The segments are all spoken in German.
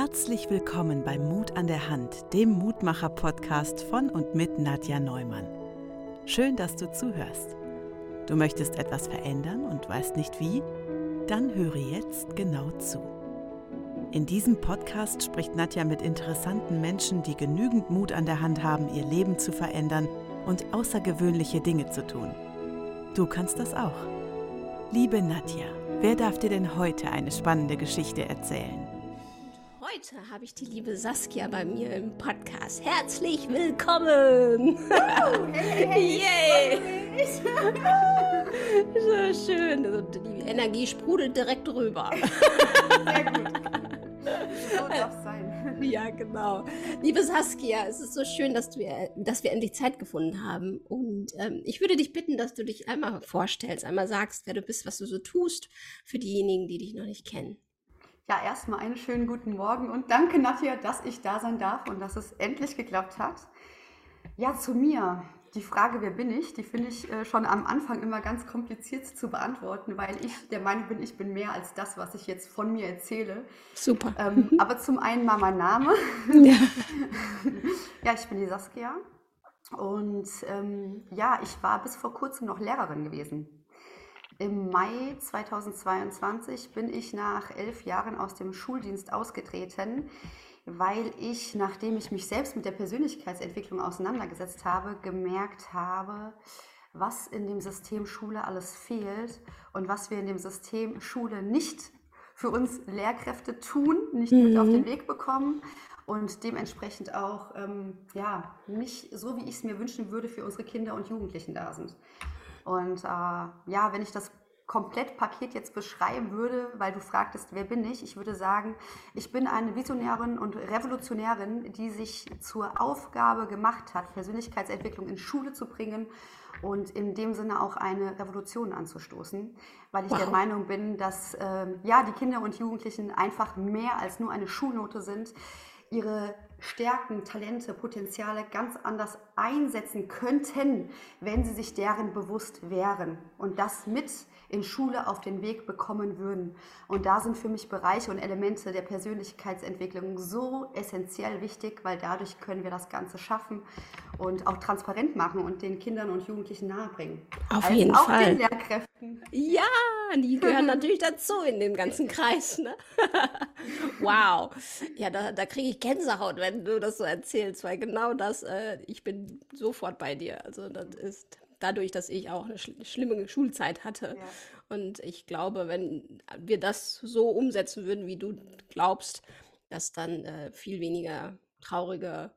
Herzlich willkommen bei Mut an der Hand, dem Mutmacher-Podcast von und mit Nadja Neumann. Schön, dass du zuhörst. Du möchtest etwas verändern und weißt nicht wie? Dann höre jetzt genau zu. In diesem Podcast spricht Nadja mit interessanten Menschen, die genügend Mut an der Hand haben, ihr Leben zu verändern und außergewöhnliche Dinge zu tun. Du kannst das auch. Liebe Nadja, wer darf dir denn heute eine spannende Geschichte erzählen? Heute habe ich die liebe Saskia bei mir im Podcast. Herzlich willkommen! Oh, hey, hey, so schön. Also die Energie sprudelt direkt rüber. Sehr gut. So darf es sein. Ja, genau. Liebe Saskia, es ist so schön, dass wir, dass wir endlich Zeit gefunden haben. Und ähm, ich würde dich bitten, dass du dich einmal vorstellst, einmal sagst, wer du bist, was du so tust, für diejenigen, die dich noch nicht kennen. Ja, erstmal einen schönen guten Morgen und danke, Nadja, dass ich da sein darf und dass es endlich geklappt hat. Ja, zu mir. Die Frage, wer bin ich, die finde ich äh, schon am Anfang immer ganz kompliziert zu beantworten, weil ich der Meinung bin, ich bin mehr als das, was ich jetzt von mir erzähle. Super. Ähm, aber zum einen mal mein Name. Ja, ja ich bin die Saskia. Und ähm, ja, ich war bis vor kurzem noch Lehrerin gewesen. Im Mai 2022 bin ich nach elf Jahren aus dem Schuldienst ausgetreten, weil ich, nachdem ich mich selbst mit der Persönlichkeitsentwicklung auseinandergesetzt habe, gemerkt habe, was in dem System Schule alles fehlt und was wir in dem System Schule nicht für uns Lehrkräfte tun, nicht mhm. mit auf den mhm. Weg bekommen und dementsprechend auch ähm, ja, nicht so, wie ich es mir wünschen würde, für unsere Kinder und Jugendlichen da sind. Und äh, ja, wenn ich das Komplettpaket jetzt beschreiben würde, weil du fragtest, wer bin ich? Ich würde sagen, ich bin eine Visionärin und Revolutionärin, die sich zur Aufgabe gemacht hat, Persönlichkeitsentwicklung in Schule zu bringen und in dem Sinne auch eine Revolution anzustoßen, weil ich wow. der Meinung bin, dass äh, ja die Kinder und Jugendlichen einfach mehr als nur eine Schulnote sind, ihre Stärken, Talente, Potenziale ganz anders einsetzen könnten, wenn sie sich deren bewusst wären und das mit in Schule auf den Weg bekommen würden. Und da sind für mich Bereiche und Elemente der Persönlichkeitsentwicklung so essentiell wichtig, weil dadurch können wir das Ganze schaffen und auch transparent machen und den Kindern und Jugendlichen nahebringen. Auf also jeden auch Fall. Den Lehrkräften. Ja, die gehören natürlich dazu in dem ganzen Kreis. Ne? wow. Ja, da, da kriege ich Gänsehaut, wenn du das so erzählst, weil genau das, äh, ich bin sofort bei dir. Also das ist dadurch, dass ich auch eine schl schlimme Schulzeit hatte. Ja. Und ich glaube, wenn wir das so umsetzen würden, wie du glaubst, dass dann äh, viel weniger traurige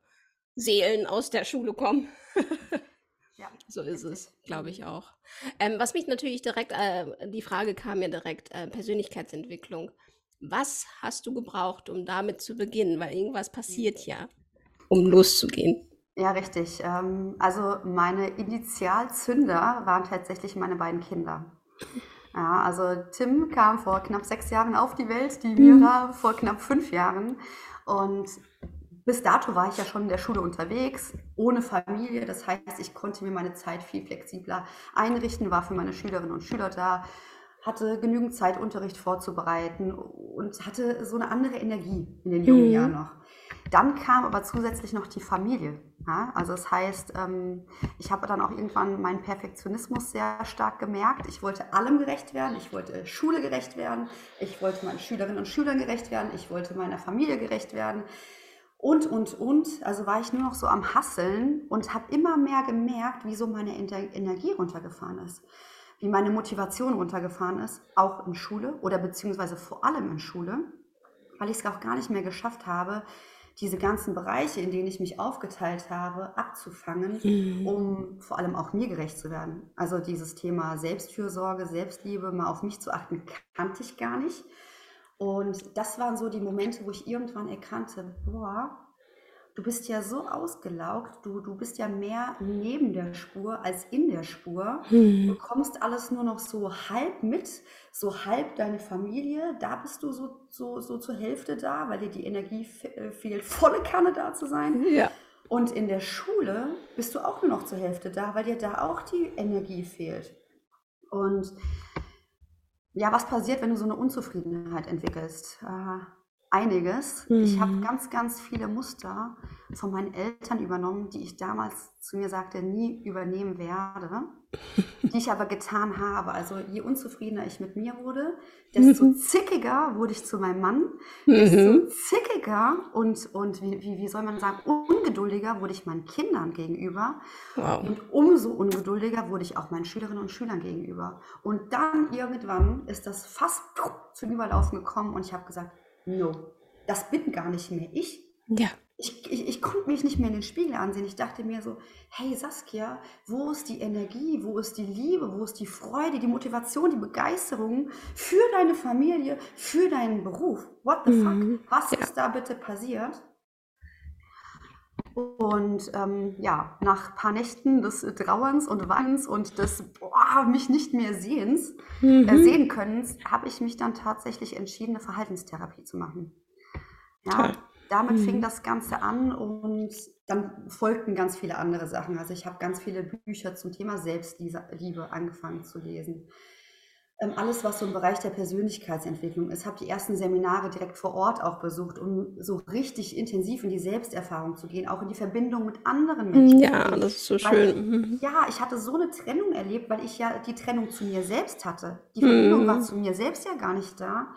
Seelen aus der Schule kommen. ja, so ist es, glaube ich auch. Ähm, was mich natürlich direkt, äh, die Frage kam mir direkt, äh, Persönlichkeitsentwicklung. Was hast du gebraucht, um damit zu beginnen? Weil irgendwas passiert ja, um loszugehen. Ja, richtig. Ähm, also meine Initialzünder waren tatsächlich meine beiden Kinder. Ja, also Tim kam vor knapp sechs Jahren auf die Welt, die Mira mhm. vor knapp fünf Jahren. Und bis dato war ich ja schon in der Schule unterwegs, ohne Familie. Das heißt, ich konnte mir meine Zeit viel flexibler einrichten, war für meine Schülerinnen und Schüler da, hatte genügend Zeit, Unterricht vorzubereiten und hatte so eine andere Energie in den jungen mhm. Jahren noch. Dann kam aber zusätzlich noch die Familie. Ja? Also das heißt, ähm, ich habe dann auch irgendwann meinen Perfektionismus sehr stark gemerkt. Ich wollte allem gerecht werden. Ich wollte Schule gerecht werden. Ich wollte meinen Schülerinnen und Schülern gerecht werden. Ich wollte meiner Familie gerecht werden. Und, und, und. Also war ich nur noch so am Hasseln und habe immer mehr gemerkt, wie so meine Energie runtergefahren ist wie meine Motivation runtergefahren ist, auch in Schule oder beziehungsweise vor allem in Schule, weil ich es auch gar nicht mehr geschafft habe, diese ganzen Bereiche, in denen ich mich aufgeteilt habe, abzufangen, mhm. um vor allem auch mir gerecht zu werden. Also dieses Thema Selbstfürsorge, Selbstliebe, mal auf mich zu achten, kannte ich gar nicht. Und das waren so die Momente, wo ich irgendwann erkannte, boah, du bist ja so ausgelaugt, du, du bist ja mehr neben der Spur als in der Spur. Hm. Du kommst alles nur noch so halb mit, so halb deine Familie, da bist du so, so, so zur Hälfte da, weil dir die Energie äh, fehlt, volle Kanne da zu sein. Ja. Und in der Schule bist du auch nur noch zur Hälfte da, weil dir da auch die Energie fehlt. Und ja, was passiert, wenn du so eine Unzufriedenheit entwickelst? Äh, einiges. Mhm. Ich habe ganz, ganz viele Muster von meinen Eltern übernommen, die ich damals zu mir sagte, nie übernehmen werde, die ich aber getan habe. Also je unzufriedener ich mit mir wurde, desto mhm. zickiger wurde ich zu meinem Mann, desto mhm. zickiger und, und wie, wie, wie soll man sagen, ungeduldiger wurde ich meinen Kindern gegenüber. Wow. Und umso ungeduldiger wurde ich auch meinen Schülerinnen und Schülern gegenüber. Und dann irgendwann ist das fast zum Überlaufen gekommen und ich habe gesagt, no, das bin gar nicht mehr ich. Ja. Ich, ich, ich konnte mich nicht mehr in den Spiegel ansehen. Ich dachte mir so, hey Saskia, wo ist die Energie, wo ist die Liebe, wo ist die Freude, die Motivation, die Begeisterung für deine Familie, für deinen Beruf? What the mhm. fuck? Was ja. ist da bitte passiert? Und ähm, ja, nach ein paar Nächten des Trauerns und Weinens und des boah, mich nicht mehr sehens, äh, mhm. äh, sehen können, habe ich mich dann tatsächlich entschieden, eine Verhaltenstherapie zu machen. Ja, Toll. damit mhm. fing das Ganze an und dann folgten ganz viele andere Sachen. Also ich habe ganz viele Bücher zum Thema Selbstliebe angefangen zu lesen. Ähm, alles, was so im Bereich der Persönlichkeitsentwicklung ist. Habe die ersten Seminare direkt vor Ort auch besucht, um so richtig intensiv in die Selbsterfahrung zu gehen, auch in die Verbindung mit anderen Menschen. Ja, das ist so weil, schön. Mhm. Ja, ich hatte so eine Trennung erlebt, weil ich ja die Trennung zu mir selbst hatte. Die Verbindung mhm. war zu mir selbst ja gar nicht da,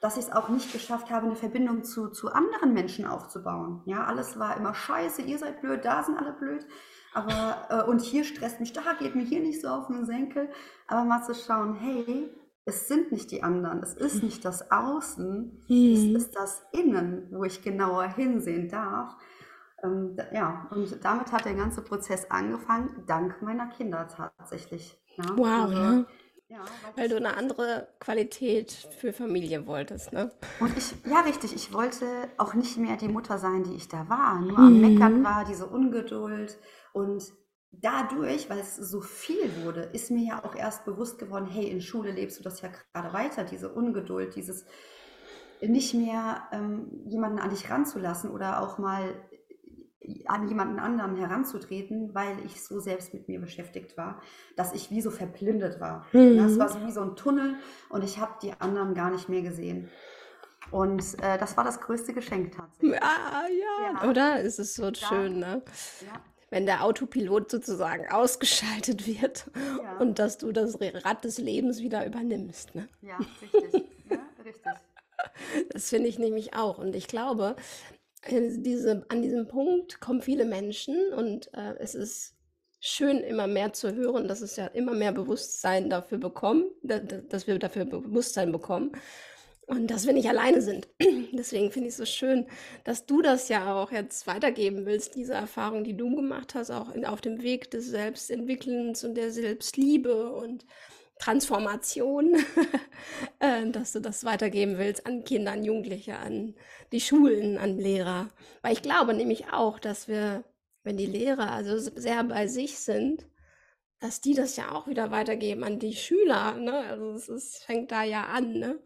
dass ich es auch nicht geschafft habe, eine Verbindung zu, zu anderen Menschen aufzubauen. Ja, alles war immer scheiße, ihr seid blöd, da sind alle blöd. Aber, äh, und hier stresst mich da, geht mir hier nicht so auf den Senkel. Aber mal zu schauen, hey, es sind nicht die anderen, es ist nicht das Außen, mhm. es ist das Innen, wo ich genauer hinsehen darf. Ähm, ja, und damit hat der ganze Prozess angefangen, dank meiner Kinder tatsächlich. Ja? Wow, also, ja. Ja, weil, weil du eine andere Qualität für Familie wolltest, ne? Und ich, ja, richtig, ich wollte auch nicht mehr die Mutter sein, die ich da war. Nur mhm. am Meckern war diese Ungeduld und dadurch, weil es so viel wurde, ist mir ja auch erst bewusst geworden, hey, in Schule lebst du das ja gerade weiter, diese Ungeduld, dieses nicht mehr ähm, jemanden an dich ranzulassen oder auch mal an jemanden anderen heranzutreten, weil ich so selbst mit mir beschäftigt war, dass ich wie so verblindet war. Mhm. Das war so wie so ein Tunnel und ich habe die anderen gar nicht mehr gesehen. Und äh, das war das größte Geschenk tatsächlich. Ah, ja, ja. oder? Es ist so ja. schön, ne? Ja wenn der Autopilot sozusagen ausgeschaltet wird ja. und dass du das Rad des Lebens wieder übernimmst. Ne? Ja, richtig. ja, richtig. Das finde ich nämlich auch. Und ich glaube, äh, diese, an diesem Punkt kommen viele Menschen und äh, es ist schön, immer mehr zu hören, dass es ja immer mehr Bewusstsein dafür bekommen, dass wir dafür Bewusstsein bekommen und dass wir nicht alleine sind. Deswegen finde ich es so schön, dass du das ja auch jetzt weitergeben willst, diese Erfahrung, die du gemacht hast, auch in, auf dem Weg des Selbstentwickelns und der Selbstliebe und Transformation, äh, dass du das weitergeben willst an Kinder, an Jugendliche, an die Schulen, an Lehrer. Weil ich glaube nämlich auch, dass wir, wenn die Lehrer also sehr bei sich sind, dass die das ja auch wieder weitergeben an die Schüler. Ne? Also es ist, fängt da ja an. Ne?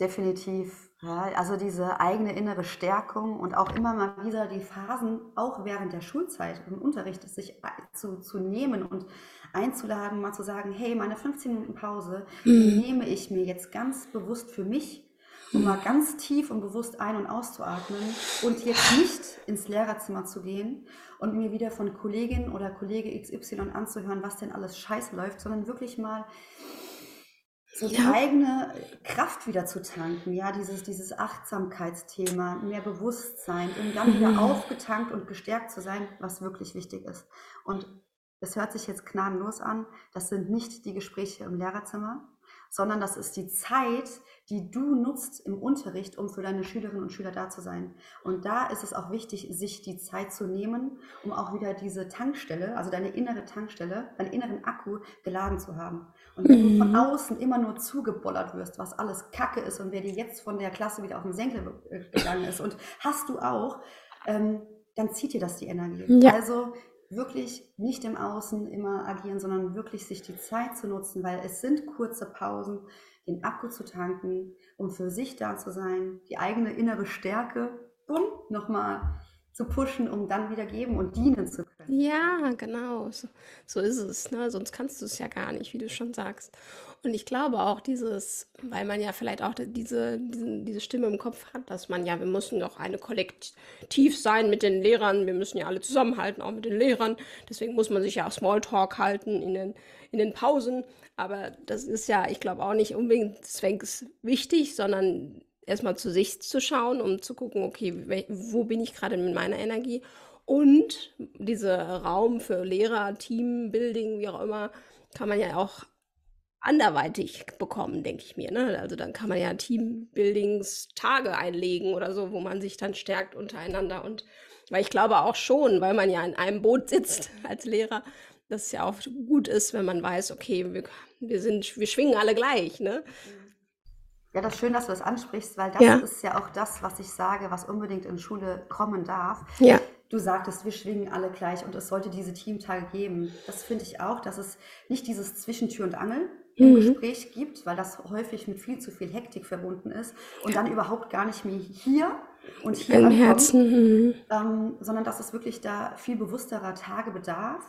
Definitiv. Ja, also diese eigene innere Stärkung und auch immer mal wieder die Phasen, auch während der Schulzeit im Unterricht, sich zu, zu nehmen und einzuladen, mal zu sagen, hey, meine 15 Minuten Pause, mhm. nehme ich mir jetzt ganz bewusst für mich, um mal ganz tief und bewusst ein- und auszuatmen und jetzt nicht ins Lehrerzimmer zu gehen und mir wieder von Kollegin oder Kollege XY anzuhören, was denn alles scheiße läuft, sondern wirklich mal so die ja. eigene Kraft wieder zu tanken, ja, dieses, dieses Achtsamkeitsthema, mehr Bewusstsein, um dann wieder mhm. aufgetankt und gestärkt zu sein, was wirklich wichtig ist. Und es hört sich jetzt gnadenlos an, das sind nicht die Gespräche im Lehrerzimmer, sondern das ist die Zeit, die du nutzt im Unterricht, um für deine Schülerinnen und Schüler da zu sein. Und da ist es auch wichtig, sich die Zeit zu nehmen, um auch wieder diese Tankstelle, also deine innere Tankstelle, deinen inneren Akku geladen zu haben. Und wenn mhm. du von außen immer nur zugebollert wirst, was alles Kacke ist und wer dir jetzt von der Klasse wieder auf den Senkel gegangen ist und hast du auch, ähm, dann zieht dir das die Energie. Ja. Also wirklich nicht im Außen immer agieren, sondern wirklich sich die Zeit zu nutzen, weil es sind kurze Pausen, den Akku zu tanken, um für sich da zu sein, die eigene innere Stärke und nochmal zu pushen, um dann wieder geben und dienen zu können. Ja, genau. So, so ist es. Ne? Sonst kannst du es ja gar nicht, wie du schon sagst. Und ich glaube auch dieses, weil man ja vielleicht auch diese, diese, diese Stimme im Kopf hat, dass man ja, wir müssen doch eine Kollektiv sein mit den Lehrern, wir müssen ja alle zusammenhalten, auch mit den Lehrern. Deswegen muss man sich ja auch Smalltalk halten in den, in den Pausen. Aber das ist ja, ich glaube auch nicht unbedingt zwängs wichtig, sondern erstmal zu sich zu schauen, um zu gucken, okay, wo bin ich gerade mit meiner Energie? Und dieser Raum für Lehrer, Teambuilding, wie auch immer, kann man ja auch anderweitig bekommen, denke ich mir. Ne? Also dann kann man ja Teambuildingstage einlegen oder so, wo man sich dann stärkt untereinander. Und weil ich glaube auch schon, weil man ja in einem Boot sitzt als Lehrer, dass es ja auch gut ist, wenn man weiß, okay, wir, wir sind, wir schwingen alle gleich, ne? Ja, das ist schön, dass du das ansprichst, weil das ja. ist ja auch das, was ich sage, was unbedingt in Schule kommen darf. Ja. Du sagtest, wir schwingen alle gleich und es sollte diese Teamtage geben. Das finde ich auch, dass es nicht dieses Zwischentür und Angel im mhm. Gespräch gibt, weil das häufig mit viel zu viel Hektik verbunden ist und dann überhaupt gar nicht mehr hier und hier Im Herzen. Mhm. Ähm, sondern dass es wirklich da viel bewussterer Tage bedarf,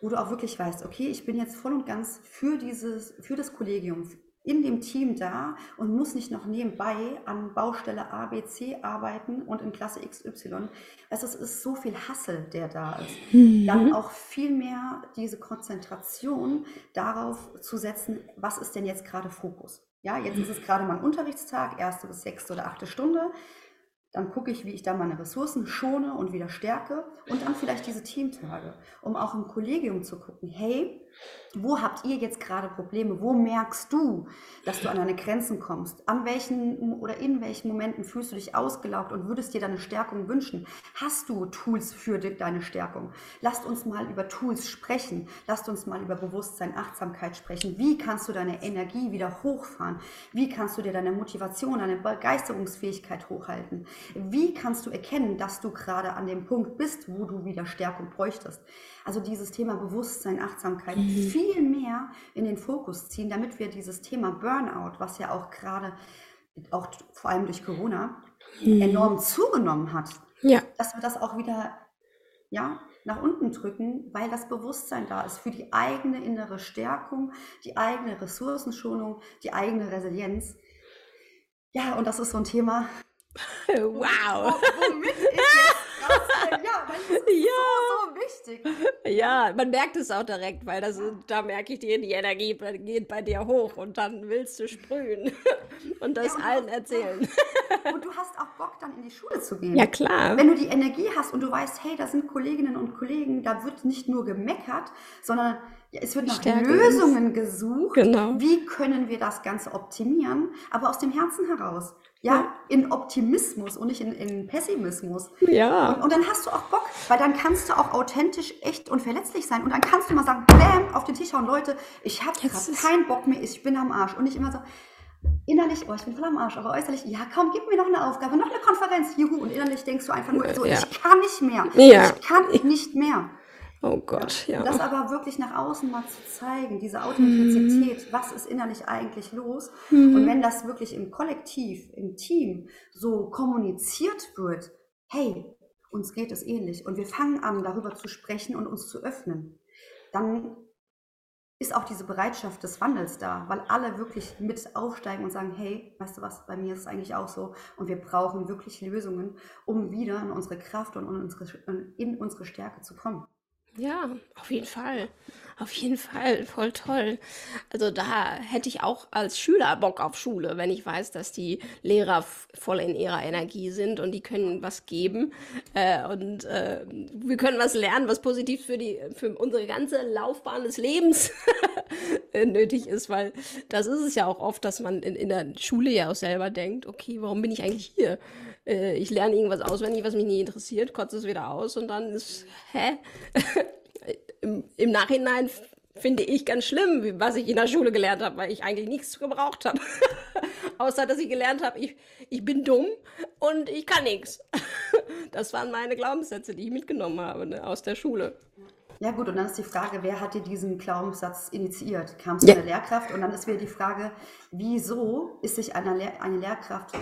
wo du auch wirklich weißt, okay, ich bin jetzt voll und ganz für dieses, für das Kollegium, in dem Team da und muss nicht noch nebenbei an Baustelle A, B, C arbeiten und in Klasse XY. Also es ist so viel Hassel, der da ist. Mhm. Dann auch viel mehr diese Konzentration darauf zu setzen, was ist denn jetzt gerade Fokus? Ja, jetzt ist es gerade mal ein Unterrichtstag, erste bis sechste oder achte Stunde. Dann gucke ich, wie ich da meine Ressourcen schone und wieder stärke. Und dann vielleicht diese Teamtage, um auch im Kollegium zu gucken, hey, wo habt ihr jetzt gerade Probleme? Wo merkst du, dass du an deine Grenzen kommst? An welchen oder in welchen Momenten fühlst du dich ausgelaugt und würdest dir deine Stärkung wünschen? Hast du Tools für deine Stärkung? Lasst uns mal über Tools sprechen. Lasst uns mal über Bewusstsein, Achtsamkeit sprechen. Wie kannst du deine Energie wieder hochfahren? Wie kannst du dir deine Motivation, deine Begeisterungsfähigkeit hochhalten? Wie kannst du erkennen, dass du gerade an dem Punkt bist, wo du wieder Stärkung bräuchtest? Also dieses Thema Bewusstsein, Achtsamkeit mhm. viel mehr in den Fokus ziehen, damit wir dieses Thema Burnout, was ja auch gerade, auch vor allem durch Corona, mhm. enorm zugenommen hat, ja. dass wir das auch wieder ja, nach unten drücken, weil das Bewusstsein da ist für die eigene innere Stärkung, die eigene Ressourcenschonung, die eigene Resilienz. Ja, und das ist so ein Thema. Wow. Womit ich jetzt ja, das ist ja. So, so wichtig. Ja, man merkt es auch direkt, weil das, da merke ich dir, die Energie geht bei dir hoch und dann willst du sprühen und das ja, und allen erzählen. und du hast auch Bock, dann in die Schule zu gehen. Ja, klar. Wenn du die Energie hast und du weißt, hey, da sind Kolleginnen und Kollegen, da wird nicht nur gemeckert, sondern es wird nach Stärke Lösungen ist. gesucht. Genau. Wie können wir das Ganze optimieren, aber aus dem Herzen heraus ja, in Optimismus und nicht in, in Pessimismus. Ja. Und, und, dann hast du auch Bock, weil dann kannst du auch authentisch, echt und verletzlich sein. Und dann kannst du immer sagen, bam, auf den Tisch hauen, Leute, ich habe keinen Bock mehr, ich bin am Arsch. Und nicht immer so, innerlich, oh, ich bin voll am Arsch, aber äußerlich, ja, komm, gib mir noch eine Aufgabe, noch eine Konferenz, juhu. Und innerlich denkst du einfach nur so, ja. ich kann nicht mehr. Ja. Ich kann nicht mehr. Oh Gott, ja. ja. Das aber wirklich nach außen mal zu zeigen, diese Authentizität, mhm. was ist innerlich eigentlich los? Mhm. Und wenn das wirklich im Kollektiv, im Team so kommuniziert wird, hey, uns geht es ähnlich und wir fangen an, darüber zu sprechen und uns zu öffnen, dann ist auch diese Bereitschaft des Wandels da, weil alle wirklich mit aufsteigen und sagen, hey, weißt du was, bei mir ist es eigentlich auch so und wir brauchen wirklich Lösungen, um wieder in unsere Kraft und in unsere Stärke zu kommen. Ja, auf jeden Fall. Auf jeden Fall, voll toll. Also da hätte ich auch als Schüler Bock auf Schule, wenn ich weiß, dass die Lehrer voll in ihrer Energie sind und die können was geben äh, und äh, wir können was lernen, was positiv für die für unsere ganze Laufbahn des Lebens nötig ist, weil das ist es ja auch oft, dass man in, in der Schule ja auch selber denkt, okay, warum bin ich eigentlich hier? Äh, ich lerne irgendwas auswendig, was mich nie interessiert, kotze es wieder aus und dann ist, hä? Im, Im, Nachhinein finde ich ganz schlimm, was ich in der Schule gelernt habe, weil ich eigentlich nichts gebraucht habe. Außer, dass ich gelernt habe, ich, ich bin dumm und ich kann nichts. das waren meine Glaubenssätze, die ich mitgenommen habe ne, aus der Schule. Ja gut, und dann ist die Frage, wer hat dir diesen Glaubenssatz initiiert? Kam es ja. von der Lehrkraft? Und dann ist wieder die Frage, wieso ist sich eine, Lehr eine Lehrkraft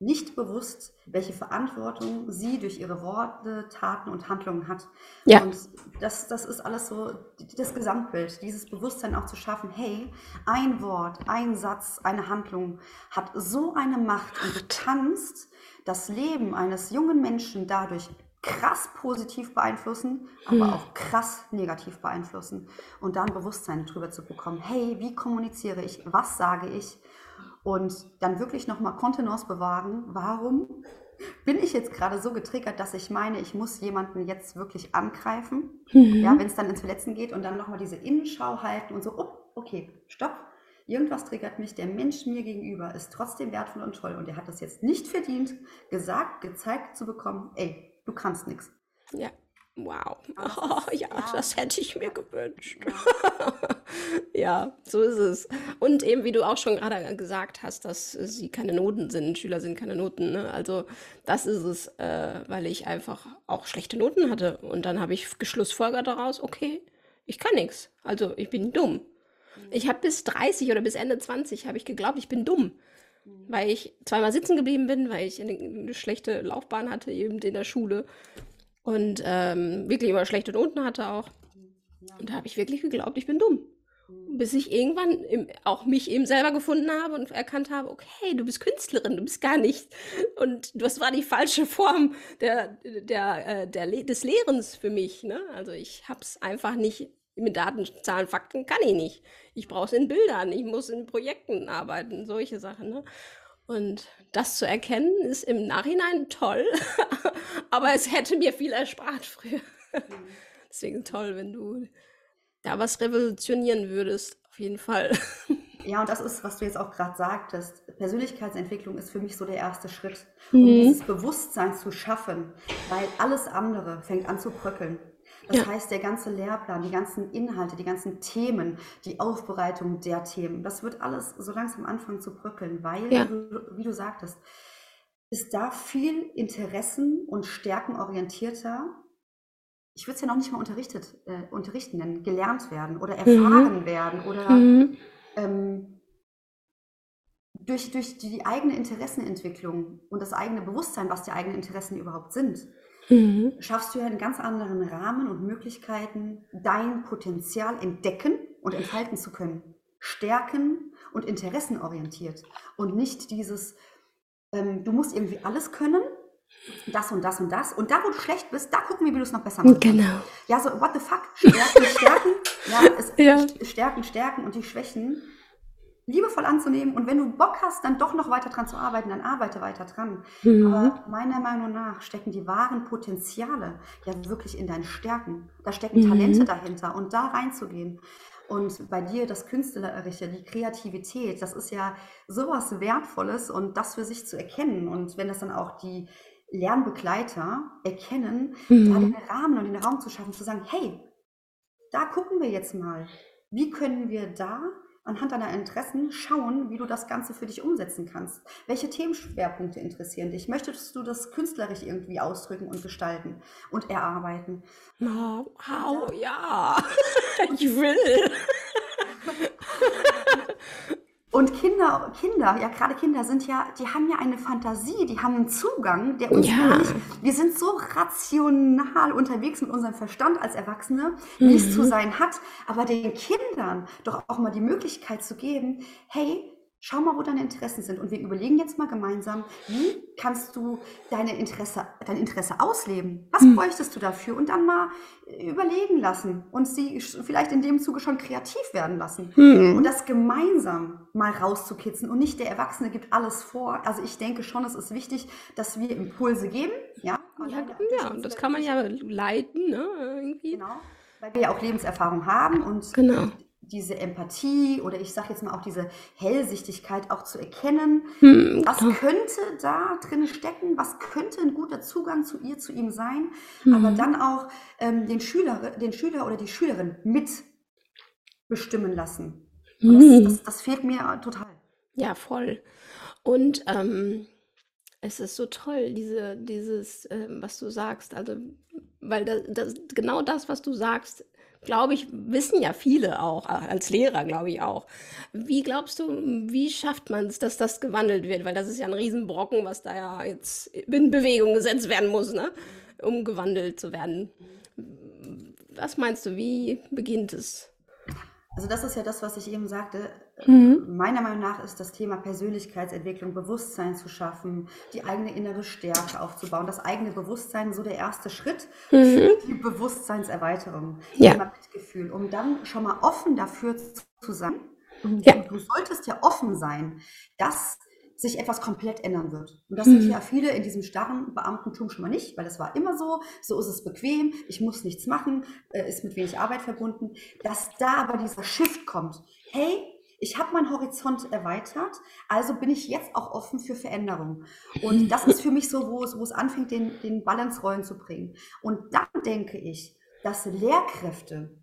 nicht bewusst, welche Verantwortung sie durch ihre Worte, Taten und Handlungen hat. Ja. Und das, das ist alles so das Gesamtbild, dieses Bewusstsein auch zu schaffen, hey, ein Wort, ein Satz, eine Handlung hat so eine Macht und du kannst das Leben eines jungen Menschen dadurch krass positiv beeinflussen, aber Hm. auch krass negativ beeinflussen. Und dann Bewusstsein drüber zu bekommen, hey, wie kommuniziere ich, was sage ich? Und dann wirklich nochmal Kontenance bewahren, warum bin ich jetzt gerade so getriggert, dass ich meine, ich muss jemanden jetzt wirklich angreifen, ja, Mhm. wenn es dann ins Verletzen geht und dann nochmal diese Innenschau halten und so, oh, okay, stopp, irgendwas triggert mich, der Mensch mir gegenüber ist trotzdem wertvoll und toll und er hat das jetzt nicht verdient, gesagt, gezeigt zu bekommen, ey, du kannst nichts. Ja. Wow. Oh, ja, das hätte ich mir gewünscht. Ja, so ist es. Und eben, wie du auch schon gerade gesagt hast, dass sie keine Noten sind, Schüler sind keine Noten, ne? Also das ist es, äh, weil ich einfach auch schlechte Noten hatte. Und dann habe ich geschlussfolgert daraus, okay, ich kann nichts. Also ich bin dumm. Ich habe bis 30 oder bis Ende 20 habe ich geglaubt, ich bin dumm. Weil ich zweimal sitzen geblieben bin, weil ich eine schlechte Laufbahn hatte, eben in der Schule. Und ähm, wirklich immer schlechte Noten hatte auch. Und da habe ich wirklich geglaubt, ich bin dumm. Bis ich irgendwann im, auch mich eben selber gefunden habe und erkannt habe, okay, du bist Künstlerin, du bist gar nicht. Und das war die falsche Form der, der, äh, der, des Lehrens für mich. Ne? Also ich habe es einfach nicht mit Daten, Zahlen, Fakten kann ich nicht. Ich brauche es in Bildern, ich muss in Projekten arbeiten, solche Sachen. Ne? Und das zu erkennen, ist im Nachhinein toll, aber es hätte mir viel erspart früher. Deswegen toll, wenn du da was revolutionieren würdest, auf jeden Fall. Ja, und das ist, was du jetzt auch gerade sagtest. Persönlichkeitsentwicklung ist für mich so der erste Schritt, um Mhm. dieses Bewusstsein zu schaffen, weil alles andere fängt an zu bröckeln. Das Ja. heißt, der ganze Lehrplan, die ganzen Inhalte, die ganzen Themen, die Aufbereitung der Themen, das wird alles so langsam anfangen zu bröckeln, weil, Ja. wie, du, sagtest, ist da viel Interessen- und Stärkenorientierter, ich würde es ja noch nicht mal unterrichtet, äh, unterrichten nennen, gelernt werden oder erfahren werden oder Mhm. ähm, durch, durch die eigene Interessenentwicklung und das eigene Bewusstsein, was die eigenen Interessen überhaupt sind, Mhm. schaffst du ja einen ganz anderen Rahmen und Möglichkeiten, dein Potenzial entdecken und entfalten zu können. Stärken und interessenorientiert. Und nicht dieses, ähm, du musst irgendwie alles können, das und das und das. Und da, wo du schlecht bist, da gucken wir, wie du es noch besser machen kannst. Genau. Ja, so, what the fuck? Stärken, Stärken. Ja, es, Ja. Stärken, Stärken und die Schwächen liebevoll anzunehmen. Und wenn du Bock hast, dann doch noch weiter dran zu arbeiten, dann arbeite weiter dran. Mhm. Aber meiner Meinung nach stecken die wahren Potenziale ja wirklich in deinen Stärken. Da stecken Mhm. Talente dahinter und da reinzugehen. Und bei dir das Künstlerische, die Kreativität, das ist ja sowas Wertvolles und das für sich zu erkennen. Und wenn das dann auch die Lernbegleiter erkennen, da Mhm. den Rahmen und den Raum zu schaffen, zu sagen, hey, da gucken wir jetzt mal, wie können wir da anhand deiner Interessen schauen, wie du das Ganze für dich umsetzen kannst. Welche Themenschwerpunkte interessieren dich? Möchtest du das künstlerisch irgendwie ausdrücken und gestalten und erarbeiten? Oh, wow, ja. Ich will. Und Kinder, Kinder, ja gerade Kinder sind ja, die haben ja eine Fantasie, die haben einen Zugang, der uns Ja. gar nicht, wir sind so rational unterwegs mit unserem Verstand als Erwachsene, wie es zu Mhm. sein hat, aber den Kindern doch auch mal die Möglichkeit zu geben, hey, schau mal, wo deine Interessen sind und wir überlegen jetzt mal gemeinsam, wie kannst du deine Interesse, dein Interesse ausleben? Was Mhm. bräuchtest du dafür? Und dann mal überlegen lassen und sie vielleicht in dem Zuge schon kreativ werden lassen. Und Mhm. das gemeinsam mal rauszukitzen und nicht der Erwachsene gibt alles vor. Also ich denke schon, es ist wichtig, dass wir Impulse geben. Ja, Ja, Alleine ja, und das kann man ja leiten, ne? Irgendwie. Genau, weil wir ja auch Lebenserfahrung haben und Genau. Diese Empathie oder ich sage jetzt mal auch diese Hellsichtigkeit auch zu erkennen, Hm, was genau. könnte da drin stecken, was könnte ein guter Zugang zu ihr, zu ihm sein, aber Mhm. dann auch ähm, den, Schüler, den Schüler oder die Schülerin mit bestimmen lassen. Mhm. das, das, das fehlt mir total. Ja, voll. Und ähm, es ist so toll, diese, dieses, ähm, was du sagst. Also, weil das, das, genau das, was du sagst, glaube ich, wissen ja viele auch, als Lehrer glaube ich auch. Wie glaubst du, wie schafft man es, dass das gewandelt wird? Weil das ist ja ein Riesenbrocken, was da ja jetzt in Bewegung gesetzt werden muss, ne? um gewandelt zu werden. Was meinst du, wie beginnt es? Also das ist ja das, was ich eben sagte. Mhm. Meiner Meinung nach ist das Thema Persönlichkeitsentwicklung, Bewusstsein zu schaffen, die eigene innere Stärke aufzubauen, das eigene Bewusstsein so der erste Schritt mhm. für die Bewusstseinserweiterung, ja. Thema Mitgefühl, um dann schon mal offen dafür zu sein. Ja. Du solltest ja offen sein, dass sich etwas komplett ändern wird. Und das mhm. sind ja viele in diesem starren Beamtentum schon mal nicht, weil es war immer so, so ist es bequem, ich muss nichts machen, äh, ist mit wenig Arbeit verbunden. Dass da aber dieser Shift kommt, hey, ich habe meinen Horizont erweitert, also bin ich jetzt auch offen für Veränderung. Und das ist für mich so, wo es, wo es anfängt, den, den Balance-Rollen zu bringen. Und dann denke ich, dass Lehrkräfte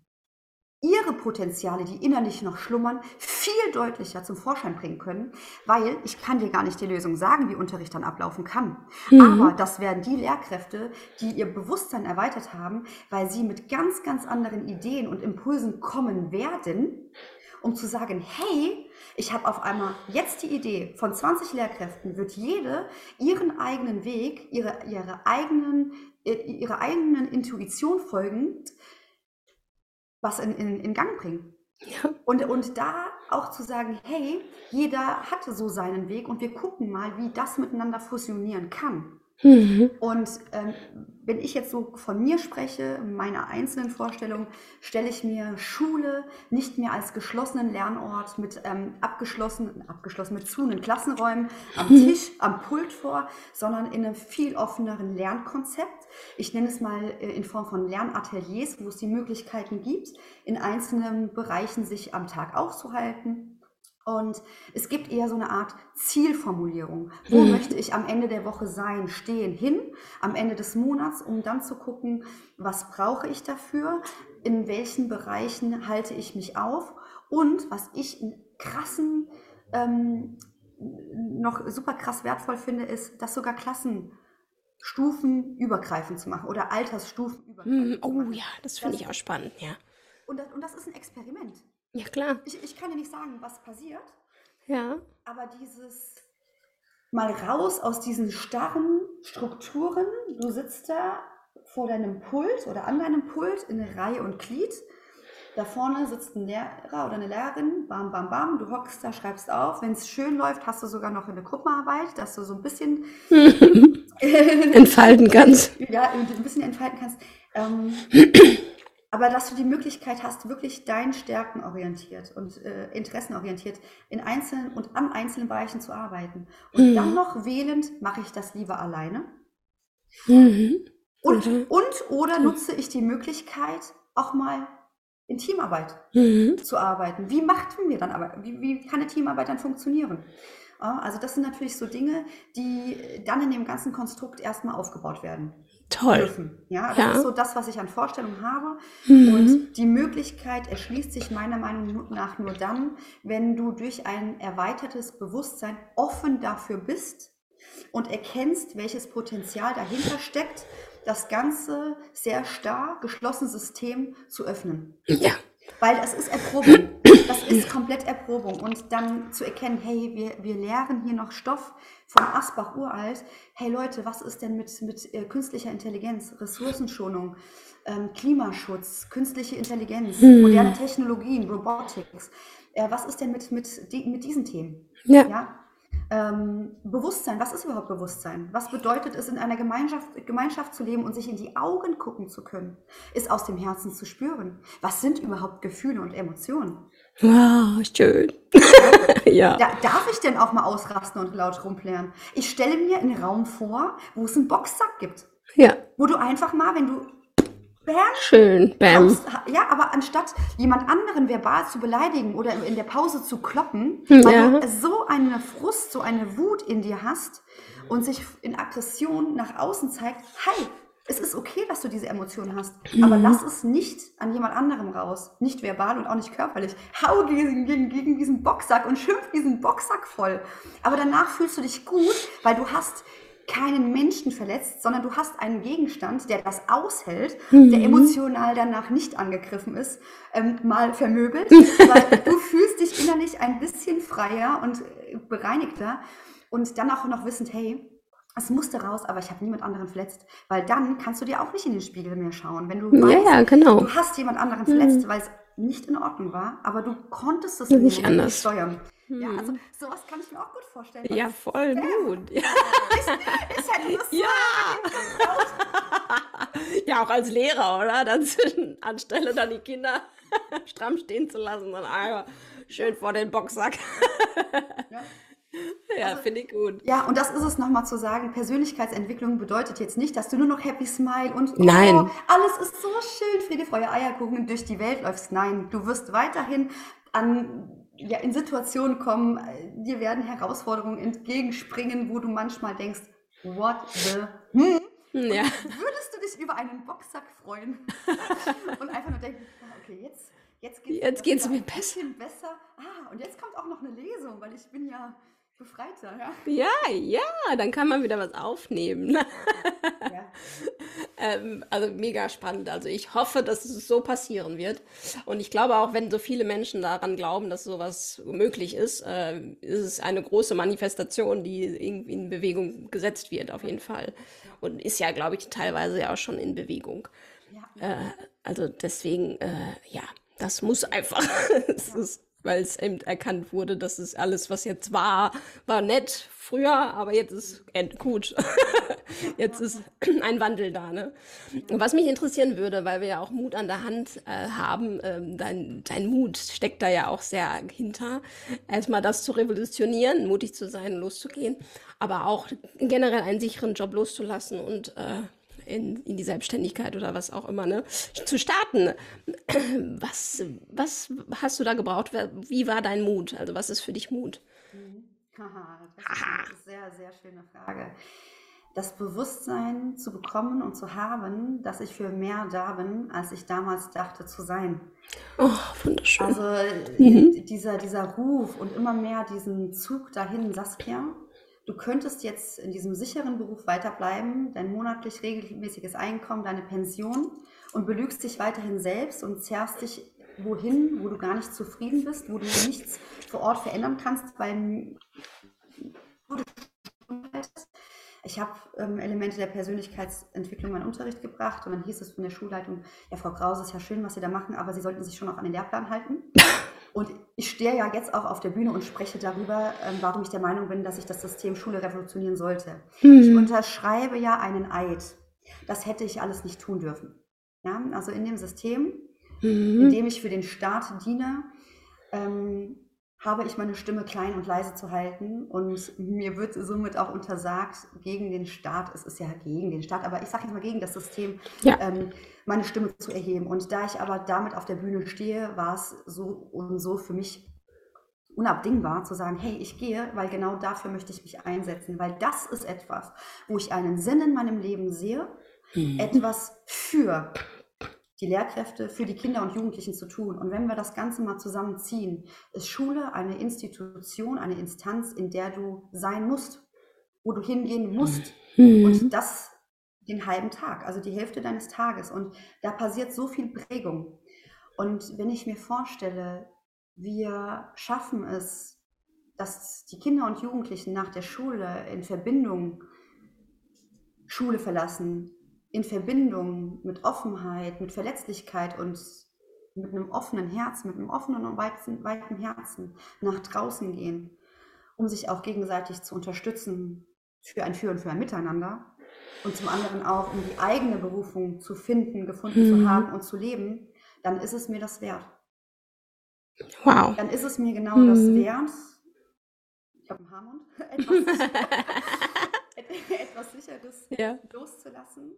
ihre Potenziale, die innerlich noch schlummern, viel deutlicher zum Vorschein bringen können, weil ich kann dir gar nicht die Lösung sagen, wie Unterricht dann ablaufen kann. Mhm. Aber das werden die Lehrkräfte, die ihr Bewusstsein erweitert haben, weil sie mit ganz, ganz anderen Ideen und Impulsen kommen werden, um zu sagen, hey, ich habe auf einmal jetzt die Idee, von 20 Lehrkräften wird jede ihren eigenen Weg, ihre, ihre, eigenen, ihre eigenen Intuition folgend was in, in, in Gang bringen. Ja. Und, und da auch zu sagen, hey, jeder hatte so seinen Weg und wir gucken mal, wie das miteinander fusionieren kann. Mhm. Und ähm, wenn ich jetzt so von mir spreche, meiner einzelnen Vorstellung, stelle ich mir Schule nicht mehr als geschlossenen Lernort mit ähm, abgeschlossen, abgeschlossen mit zu Klassenräumen am mhm. Tisch, am Pult vor, sondern in einem viel offeneren Lernkonzept. Ich nenne es mal äh, in Form von Lernateliers, wo es die Möglichkeiten gibt, in einzelnen Bereichen sich am Tag aufzuhalten und es gibt eher so eine Art Zielformulierung. Wo mhm. möchte ich am Ende der Woche sein, stehen, hin, am Ende des Monats, um dann zu gucken, was brauche ich dafür, in welchen Bereichen halte ich mich auf und was ich in krassen, ähm, noch super krass wertvoll finde, ist, dass sogar Klassen Stufen übergreifend zu machen oder Altersstufen übergreifend. Mhm. Oh ja, das finde ich auch spannend, ja. Und das, und das ist ein Experiment. Ja, klar. Ich, ich kann dir nicht sagen, was passiert. Ja. Aber dieses mal raus aus diesen starren Strukturen. Du sitzt da vor deinem Pult oder an deinem Pult in Reihe und Glied. Da vorne sitzt ein Lehrer oder eine Lehrerin, bam, bam, bam, du hockst da, schreibst auf. Wenn es schön läuft, hast du sogar noch eine Gruppenarbeit, dass du so ein bisschen entfalten kannst. Ja, ein bisschen entfalten kannst. Ähm, aber dass du die Möglichkeit hast, wirklich deinen Stärken orientiert und äh, interessenorientiert in einzelnen und an einzelnen Bereichen zu arbeiten. Und mhm. dann noch wählend, mache ich das lieber alleine? Mhm. Und, mhm. und oder nutze ich die Möglichkeit, auch mal in Teamarbeit mhm. zu arbeiten? Wie macht wir dann aber, wie, wie kann eine Teamarbeit dann funktionieren? Also das sind natürlich so Dinge, die dann in dem ganzen Konstrukt erstmal aufgebaut werden. Toll. Dürfen. Ja, das ja. ist so das, was ich an Vorstellungen habe. Mhm. Und die Möglichkeit erschließt sich meiner Meinung nach nur dann, wenn du durch ein erweitertes Bewusstsein offen dafür bist und erkennst, welches Potenzial dahinter steckt, das ganze sehr starr geschlossene System zu öffnen. Ja. Weil es ist Erprobung. Das ist komplett Erprobung. Und dann zu erkennen, hey, wir, wir lehren hier noch Stoff von Asbach uralt. Hey Leute, was ist denn mit, mit äh, künstlicher Intelligenz, Ressourcenschonung, ähm, Klimaschutz, künstliche Intelligenz, hm. moderne Technologien, Robotics? Äh, was ist denn mit, mit, mit diesen Themen? Ja. ja? Ähm, Bewusstsein, was ist überhaupt Bewusstsein? Was bedeutet es, in einer Gemeinschaft, Gemeinschaft zu leben und sich in die Augen gucken zu können? Ist aus dem Herzen zu spüren? Was sind überhaupt Gefühle und Emotionen? Wow, schön. ja. Da, darf ich denn auch mal ausrasten und laut rumplären? Ich stelle mir einen Raum vor, wo es einen Boxsack gibt. Ja. Wo du einfach mal, wenn du Bam. Schön, bam. Ja, aber anstatt jemand anderen verbal zu beleidigen oder in der Pause zu kloppen, weil ja. du so eine Frust, so eine Wut in dir hast und sich in Aggression nach außen zeigt, hi, es ist okay, dass du diese Emotionen hast, mhm. aber lass es nicht an jemand anderem raus. Nicht verbal und auch nicht körperlich. Hau gegen, gegen, gegen diesen Boxsack und schimpf diesen Boxsack voll. Aber danach fühlst du dich gut, weil du hast keinen Menschen verletzt, sondern du hast einen Gegenstand, der das aushält, mhm. der emotional danach nicht angegriffen ist, ähm, mal vermöbelt, du fühlst dich innerlich ein bisschen freier und äh, bereinigter und dann auch noch wissend, hey, es musste raus, aber ich habe niemand anderen verletzt, weil dann kannst du dir auch nicht in den Spiegel mehr schauen, wenn du weißt, ja, genau. du hast jemand anderen verletzt, mhm. weil es nicht in Ordnung war, aber du konntest es nicht anders steuern. Mhm. Ja, also sowas kann ich mir auch gut vorstellen. Ja, voll gut. Ja. ist halt nur so ja. ja, auch als Lehrer, oder? Dann anstelle dann die Kinder stramm stehen zu lassen und einfach schön vor den Boxsack. ja. Ja, also, finde ich gut. Ja, und das ist es nochmal zu sagen, Persönlichkeitsentwicklung bedeutet jetzt nicht, dass du nur noch Happy Smile und oh, Nein. alles ist so schön, Friede, Feuer, Eierkuchen durch die Welt läufst. Nein, du wirst weiterhin an ja, in Situationen kommen, dir werden Herausforderungen entgegenspringen, wo du manchmal denkst, what the hm? Ja. Würdest du dich über einen Boxsack freuen? und einfach nur denken, okay, jetzt, jetzt geht es mir besser. besser. Ah, und jetzt kommt auch noch eine Lesung, weil ich bin ja befreiter, ja. Ja, ja, dann kann man wieder was aufnehmen. ja. ähm, also mega spannend. Also ich hoffe, dass es so passieren wird. Und ich glaube auch, wenn so viele Menschen daran glauben, dass sowas möglich ist, äh, ist es eine große Manifestation, die irgendwie in Bewegung gesetzt wird, auf jeden Fall. Und ist ja, glaube ich, teilweise ja auch schon in Bewegung. Ja. Äh, also deswegen, äh, ja, das muss einfach. es ist weil es eben erkannt wurde, dass es alles, was jetzt war, war nett früher, aber jetzt ist gut. jetzt ist ein Wandel da. Ne? Was mich interessieren würde, weil wir ja auch Mut an der Hand äh, haben, ähm, dein, dein Mut steckt da ja auch sehr hinter, erstmal das zu revolutionieren, mutig zu sein, loszugehen, aber auch generell einen sicheren Job loszulassen und äh, in, in die Selbstständigkeit oder was auch immer, ne, zu starten. Was, was hast du da gebraucht? Wie war dein Mut? Also was ist für dich Mut? Mhm. Haha, das ist eine sehr, sehr schöne Frage. Das Bewusstsein zu bekommen und zu haben, dass ich für mehr da bin, als ich damals dachte zu sein. Oh, wunderschön. Also mhm. dieser, dieser Ruf und immer mehr diesen Zug dahin, Saskia, Du könntest jetzt in diesem sicheren Beruf weiterbleiben, dein monatlich regelmäßiges Einkommen, deine Pension und belügst dich weiterhin selbst und zerrst dich wohin, wo du gar nicht zufrieden bist, wo du nichts vor Ort verändern kannst, weil ich habe ähm, Elemente der Persönlichkeitsentwicklung in meinen Unterricht gebracht und dann hieß es von der Schulleitung, ja, Frau Krause, ist ja schön, was Sie da machen, aber Sie sollten sich schon noch an den Lehrplan halten. Und ich stehe ja jetzt auch auf der Bühne und spreche darüber, ähm, warum ich der Meinung bin, dass ich das System Schule revolutionieren sollte. Mhm. Ich unterschreibe ja einen Eid. Das hätte ich alles nicht tun dürfen. Ja? Also in dem System, mhm. in dem ich für den Staat diene, ähm, habe ich meine Stimme klein und leise zu halten und mir wird somit auch untersagt, gegen den Staat, es ist ja gegen den Staat, aber ich sage jetzt mal gegen das System, ja. ähm, meine Stimme zu erheben. Und da ich aber damit auf der Bühne stehe, war es so und so für mich unabdingbar zu sagen, hey, ich gehe, weil genau dafür möchte ich mich einsetzen, weil das ist etwas, wo ich einen Sinn in meinem Leben sehe, mhm. etwas für die Lehrkräfte für die Kinder und Jugendlichen zu tun. Und wenn wir das Ganze mal zusammenziehen, ist Schule eine Institution, eine Instanz, in der du sein musst, wo du hingehen musst. Mhm. Und das den halben Tag, also die Hälfte deines Tages. Und da passiert so viel Prägung. Und wenn ich mir vorstelle, wir schaffen es, dass die Kinder und Jugendlichen nach der Schule in Verbindung Schule verlassen, in Verbindung mit Offenheit, mit Verletzlichkeit und mit einem offenen Herz, mit einem offenen und weiten, weiten Herzen nach draußen gehen, um sich auch gegenseitig zu unterstützen für ein Für und für ein Miteinander und zum anderen auch, um die eigene Berufung zu finden, gefunden mhm. zu haben und zu leben, dann ist es mir das wert. Wow. Dann ist es mir genau mhm. das wert. Ich habe einen Haarmund. Etwas, Sicheres ja. loszulassen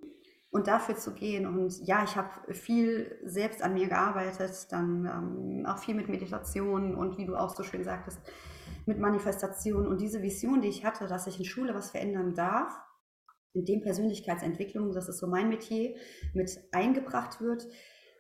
und dafür zu gehen. Und ja, ich habe viel selbst an mir gearbeitet, dann ähm, auch viel mit Meditation und wie du auch so schön sagtest, mit Manifestation. Und diese Vision, die ich hatte, dass ich in Schule was verändern darf, in dem Persönlichkeitsentwicklung, das ist so mein Metier, mit eingebracht wird,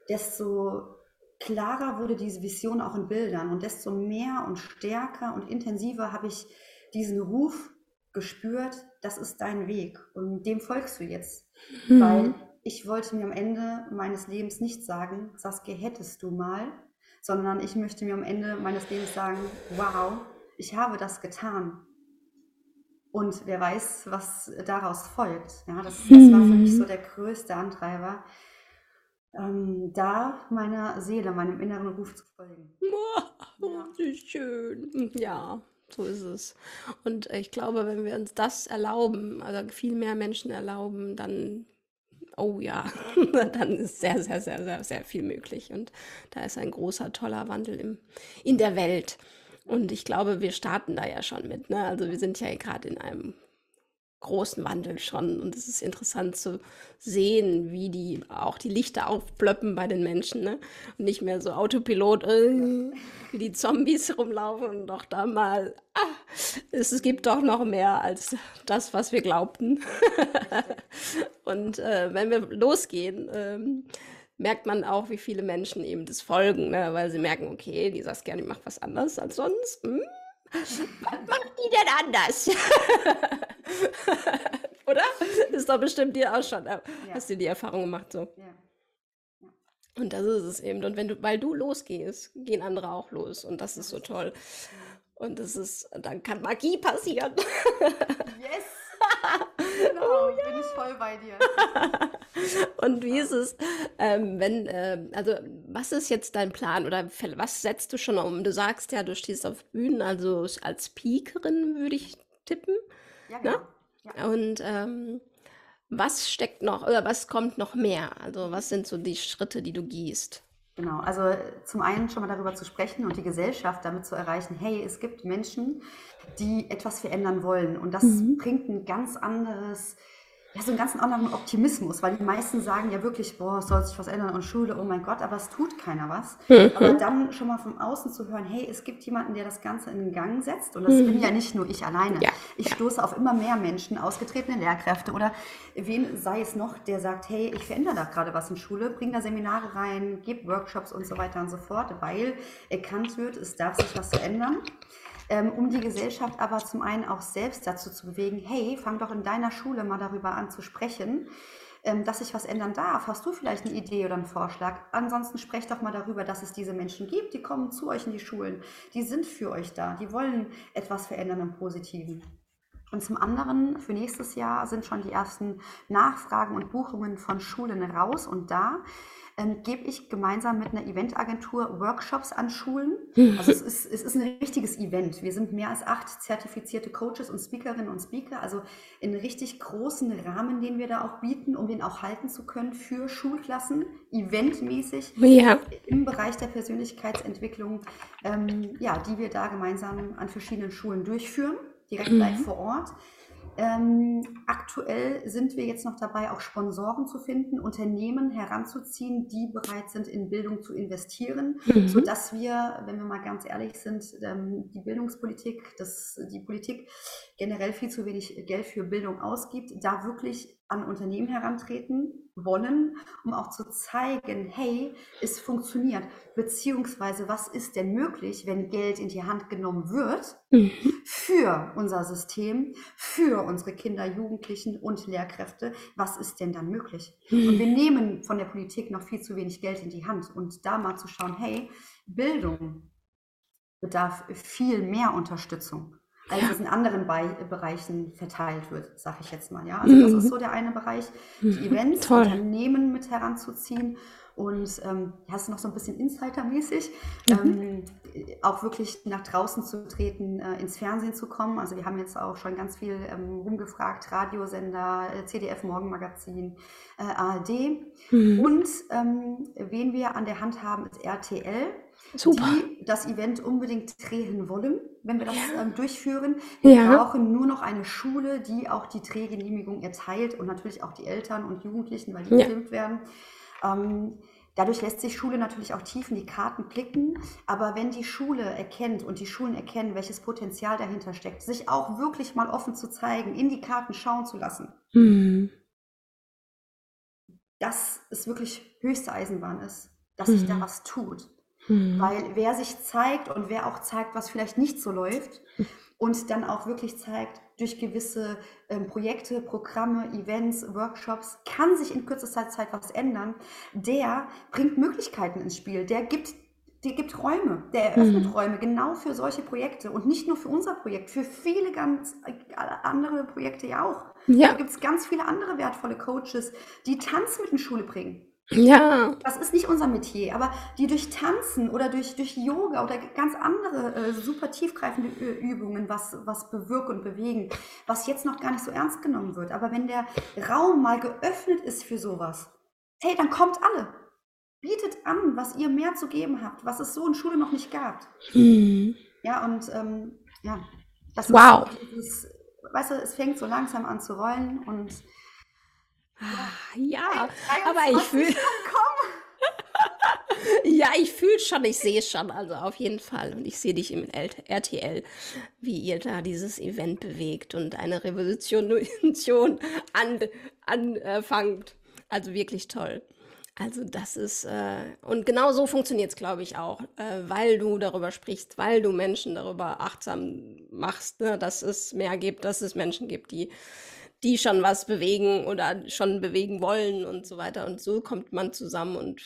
desto klarer wurde diese Vision auch in Bildern und desto mehr und stärker und intensiver habe ich diesen Ruf gespürt, das ist dein Weg und dem folgst du jetzt. Mhm. Weil ich wollte mir am Ende meines Lebens nicht sagen, Saskia, hättest du mal, sondern ich möchte mir am Ende meines Lebens sagen, wow, ich habe das getan. Und wer weiß, was daraus folgt. Ja, das, das war für mich so mhm. der größte Antreiber, ähm, da meiner Seele, meinem inneren Ruf zu folgen. Oh, ja. schön. Ja, so ist es. Und ich glaube, wenn wir uns das erlauben, also viel mehr Menschen erlauben, dann, oh ja, dann ist sehr, sehr, sehr, sehr, sehr viel möglich. Und da ist ein großer, toller Wandel im, in der Welt. Und ich glaube, wir starten da ja schon mit. Ne? Also wir sind ja gerade in einem großen Wandel schon. Und es ist interessant zu sehen, wie die auch die Lichter aufplöppen bei den Menschen. Ne? Und nicht mehr so Autopilot, äh, wie die Zombies rumlaufen und doch da mal, ah, es, es gibt doch noch mehr als das, was wir glaubten. und äh, wenn wir losgehen, ähm, merkt man auch, wie viele Menschen eben das folgen, ne? weil sie merken, okay, die Saskia, die macht was anderes als sonst. Hm? Was macht die denn anders? Oder? Ist doch bestimmt dir auch schon. Äh, hast du die Erfahrung gemacht so? Ja. ja. Und das ist es eben. Und wenn du, weil du losgehst, gehen andere auch los. Und das ist so toll. Und das ist, dann kann Magie passieren. Yes! Genau, oh, ja. bin ich voll bei dir. Und wie ist es, ähm, wenn, äh, also was ist jetzt dein Plan oder was setzt du schon um? Du sagst ja, du stehst auf Bühnen, also als Speakerin würde ich tippen. Ja, ne? genau. Ja. Und ähm, was steckt noch oder was kommt noch mehr? Also was sind so die Schritte, die du gehst? Genau, also zum einen schon mal darüber zu sprechen und die Gesellschaft damit zu erreichen, hey, es gibt Menschen, die etwas verändern wollen und das mhm. bringt ein ganz anderes ja, so einen ganz anderen Optimismus, weil die meisten sagen ja wirklich, boah, soll sich was ändern und Schule, oh mein Gott, aber es tut keiner was. Mhm. Aber dann schon mal von außen zu hören, hey, es gibt jemanden, der das Ganze in den Gang setzt und das mhm. bin ja nicht nur ich alleine. Ja. Ich stoße auf immer mehr Menschen, ausgetretene Lehrkräfte oder wen sei es noch, der sagt, hey, ich verändere da gerade was in Schule, bring da Seminare rein, gib Workshops und so weiter und so fort, weil erkannt wird, es darf sich was verändern ähm, um die Gesellschaft aber zum einen auch selbst dazu zu bewegen, hey, fang doch in deiner Schule mal darüber an zu sprechen, ähm, dass sich was ändern darf. Hast du vielleicht eine Idee oder einen Vorschlag? Ansonsten sprecht doch mal darüber, dass es diese Menschen gibt, die kommen zu euch in die Schulen, die sind für euch da, die wollen etwas verändern im Positiven. Und zum anderen, für nächstes Jahr sind schon die ersten Nachfragen und Buchungen von Schulen raus und da ähm, gebe ich gemeinsam mit einer Eventagentur Workshops an Schulen. Also es ist, es ist ein richtiges Event. Wir sind mehr als acht zertifizierte Coaches und Speakerinnen und Speaker, also in richtig großen Rahmen, den wir da auch bieten, um den auch halten zu können für Schulklassen, eventmäßig ja. im Bereich der Persönlichkeitsentwicklung, ähm, ja, die wir da gemeinsam an verschiedenen Schulen durchführen, direkt mhm. live vor Ort. Ähm, aktuell sind wir jetzt noch dabei, auch Sponsoren zu finden, Unternehmen heranzuziehen, die bereit sind, in Bildung zu investieren, mhm. sodass wir, wenn wir mal ganz ehrlich sind, ähm, die Bildungspolitik, das, die Politik generell viel zu wenig Geld für Bildung ausgibt, da wirklich an Unternehmen herantreten wollen, um auch zu zeigen, hey, es funktioniert, beziehungsweise was ist denn möglich, wenn Geld in die Hand genommen wird mhm. für unser System, für unsere Kinder, Jugendlichen und Lehrkräfte, was ist denn dann möglich? Mhm. Und wir nehmen von der Politik noch viel zu wenig Geld in die Hand und da mal zu schauen, hey, Bildung bedarf viel mehr Unterstützung als ja. es in anderen Be Bereichen verteilt wird, sage ich jetzt mal. Ja, also mhm. das ist so der eine Bereich, die mhm. Events, Toll. Unternehmen mit heranzuziehen und ähm, hast du noch so ein bisschen Insider-mäßig, mhm. ähm, auch wirklich nach draußen zu treten, äh, ins Fernsehen zu kommen. Also wir haben jetzt auch schon ganz viel ähm, rumgefragt, Radiosender, äh, CDF Morgenmagazin, äh, ARD mhm. und ähm, wen wir an der Hand haben, ist RTL. Super. die das Event unbedingt drehen wollen, wenn wir das ja. ähm, durchführen. Wir ja. brauchen nur noch eine Schule, die auch die Drehgenehmigung erteilt und natürlich auch die Eltern und Jugendlichen, weil die ja. gefilmt werden. Ähm, dadurch lässt sich Schule natürlich auch tief in die Karten blicken. Aber wenn die Schule erkennt und die Schulen erkennen, welches Potenzial dahinter steckt, sich auch wirklich mal offen zu zeigen, in die Karten schauen zu lassen, mhm. dass es wirklich höchste Eisenbahn ist, dass sich da mhm. was tut Mhm. Weil wer sich zeigt und wer auch zeigt, was vielleicht nicht so läuft und dann auch wirklich zeigt, durch gewisse ähm, Projekte, Programme, Events, Workshops kann sich in kürzester Zeit was ändern, der bringt Möglichkeiten ins Spiel, der gibt der gibt Räume, der eröffnet mhm. Räume genau für solche Projekte und nicht nur für unser Projekt, für viele ganz äh, andere Projekte ja auch. Ja. Da gibt es ganz viele andere wertvolle Coaches, die Tanz mit in Schule bringen. Ja. Das ist nicht unser Metier, aber die durch Tanzen oder durch, durch Yoga oder ganz andere äh, super tiefgreifende Übungen was, was bewirken und bewegen, was jetzt noch gar nicht so ernst genommen wird. Aber wenn der Raum mal geöffnet ist für sowas, hey, dann kommt alle. Bietet an, was ihr mehr zu geben habt, was es so in Schule noch nicht gab. Mhm. Ja, und ähm, ja, das wow. ist, weißt du, es fängt so langsam an zu rollen und ja, aber ich fühle. ja, ich fühle schon, ich sehe schon, also auf jeden Fall. Und ich sehe dich im RTL, wie ihr da dieses Event bewegt und eine Revolution an, anfangt. Also wirklich toll. Also das ist, äh, und genau so funktioniert es, glaube ich, auch, äh, weil du darüber sprichst, weil du Menschen darüber achtsam machst, ne, dass es mehr gibt, dass es Menschen gibt, die die schon was bewegen oder schon bewegen wollen und so weiter. Und so kommt man zusammen und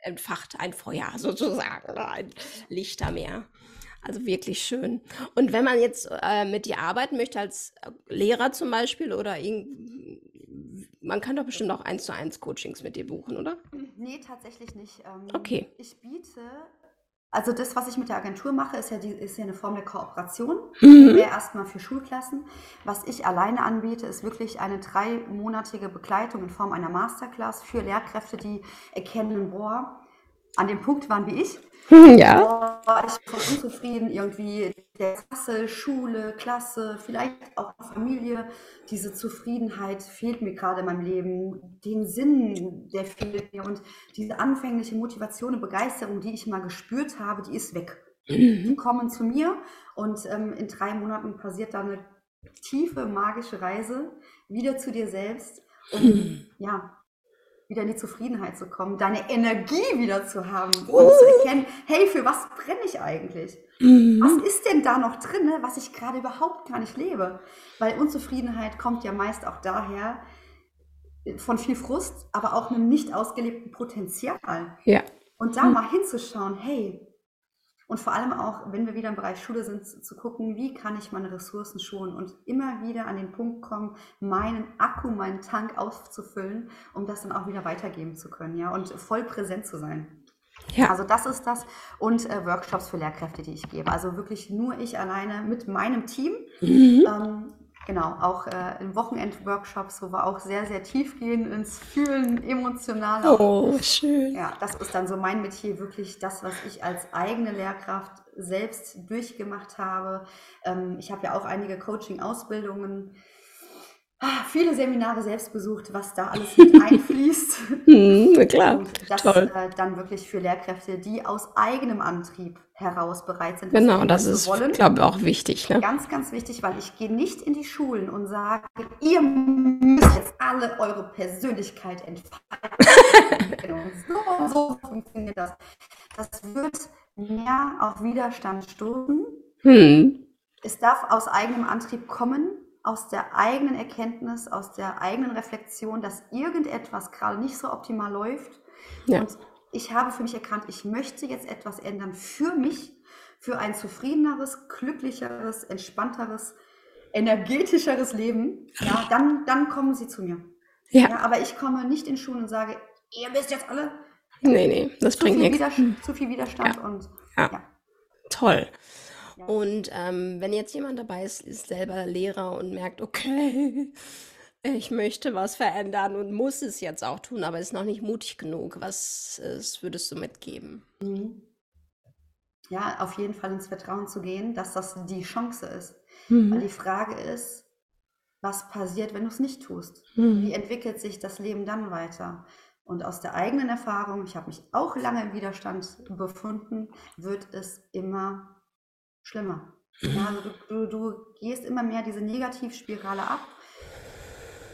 entfacht ein Feuer sozusagen, oder ein Lichtermeer. Also wirklich schön. Und wenn man jetzt äh, mit dir arbeiten möchte als Lehrer zum Beispiel oder man kann doch bestimmt auch eins zu eins Coachings mit dir buchen, oder? Nee, tatsächlich nicht. Ähm, okay. Ich biete also das, was ich mit der Agentur mache, ist ja, die, ist ja eine Form der Kooperation. Mhm. Erstmal für Schulklassen. Was ich alleine anbiete, ist wirklich eine dreimonatige Begleitung in Form einer Masterclass für Lehrkräfte, die erkennen, boah, an dem Punkt waren wie ich. Ja. Boah, ich bin unzufrieden, irgendwie der Klasse, Schule, Klasse, vielleicht auch Familie. Diese Zufriedenheit fehlt mir gerade in meinem Leben. Den Sinn, der fehlt mir. Und diese anfängliche Motivation und Begeisterung, die ich mal gespürt habe, die ist weg. Mhm. Die kommen zu mir und ähm, in drei Monaten passiert da eine tiefe, magische Reise wieder zu dir selbst. Und mhm. ja, wieder in die Zufriedenheit zu kommen, deine Energie wieder zu haben uh. und zu erkennen, hey, für was brenne ich eigentlich? Mhm. Was ist denn da noch drin, was ich gerade überhaupt gar nicht lebe? Weil Unzufriedenheit kommt ja meist auch daher von viel Frust, aber auch einem nicht ausgelebten Potenzial. Ja. Und da mhm. mal hinzuschauen, hey, und vor allem auch, wenn wir wieder im Bereich Schule sind, zu gucken, wie kann ich meine Ressourcen schonen und immer wieder an den Punkt kommen, meinen Akku, meinen Tank aufzufüllen, um das dann auch wieder weitergeben zu können, ja, und voll präsent zu sein. Ja. Also das ist das und äh, Workshops für Lehrkräfte, die ich gebe. Also wirklich nur ich alleine mit meinem Team. Mhm. Ähm, Genau, auch äh, in Wochenend-Workshops, wo wir auch sehr, sehr tief gehen ins Fühlen, emotional. Oh, schön. Ja, das ist dann so mein Metier, wirklich das, was ich als eigene Lehrkraft selbst durchgemacht habe. Ähm, ich habe ja auch einige Coaching-Ausbildungen viele Seminare selbst besucht, was da alles mit einfließt. mhm, klar. Und das Toll. Äh, dann wirklich für Lehrkräfte, die aus eigenem Antrieb heraus bereit sind. Genau, das ist, glaube ich, auch wichtig. Ne? Ganz, ganz wichtig, weil ich gehe nicht in die Schulen und sage, ihr müsst jetzt alle eure Persönlichkeit entfalten. genau, so, so funktioniert das. Das wird mehr auf Widerstand stoßen. Hm. Es darf aus eigenem Antrieb kommen aus der eigenen Erkenntnis, aus der eigenen Reflexion, dass irgendetwas gerade nicht so optimal läuft. Ja. Und ich habe für mich erkannt, ich möchte jetzt etwas ändern für mich, für ein zufriedeneres, glücklicheres, entspannteres, energetischeres Leben. Ja, dann, dann kommen sie zu mir. Ja. ja aber ich komme nicht in Schulen und sage, ihr wisst jetzt alle. Nee, nee, das bringt nichts. Zu viel Widerstand ja. und ja. ja. Toll. Und ähm, wenn jetzt jemand dabei ist, ist selber Lehrer und merkt, okay, ich möchte was verändern und muss es jetzt auch tun, aber ist noch nicht mutig genug, was ist, würdest du mitgeben? Mhm. Ja, auf jeden Fall ins Vertrauen zu gehen, dass das die Chance ist. Mhm. Weil die Frage ist, was passiert, wenn du es nicht tust? Mhm. Wie entwickelt sich das Leben dann weiter? Und aus der eigenen Erfahrung, ich habe mich auch lange im Widerstand befunden, wird es immer schlimmer. Ja, also du, du, du gehst immer mehr diese Negativspirale ab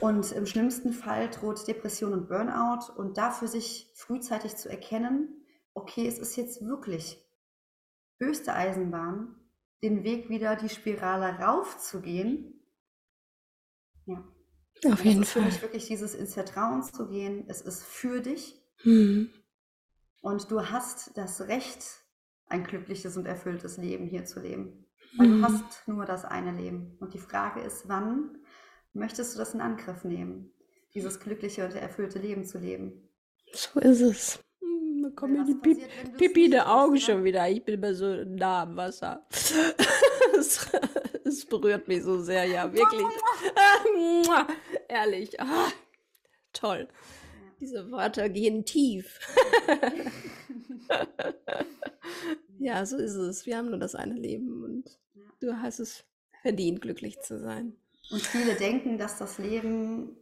und im schlimmsten Fall droht Depression und Burnout und dafür sich frühzeitig zu erkennen okay, es ist jetzt wirklich höchste Eisenbahn, den Weg wieder die Spirale raufzugehen. Ja. Auf jeden Fall. Für mich wirklich dieses ins Vertrauen zu gehen. Es ist für dich. Mhm. Und du hast das Recht, ein glückliches und erfülltes Leben hier zu leben. Weil mhm. du hast nur das eine Leben. Und die Frage ist, wann möchtest du das in Angriff nehmen, dieses glückliche und erfüllte Leben zu leben? So ist es. Hm, da kommen mir die Pipi, Pipi der Augen schon wieder. Ich bin immer so nah am Wasser. es, es, berührt mich so sehr, ja, wirklich. Ehrlich. Ah, toll. Diese Worte gehen tief. Ja, so ist es. Wir haben nur das eine Leben und du hast es verdient, glücklich zu sein. Und viele denken, dass das Leben,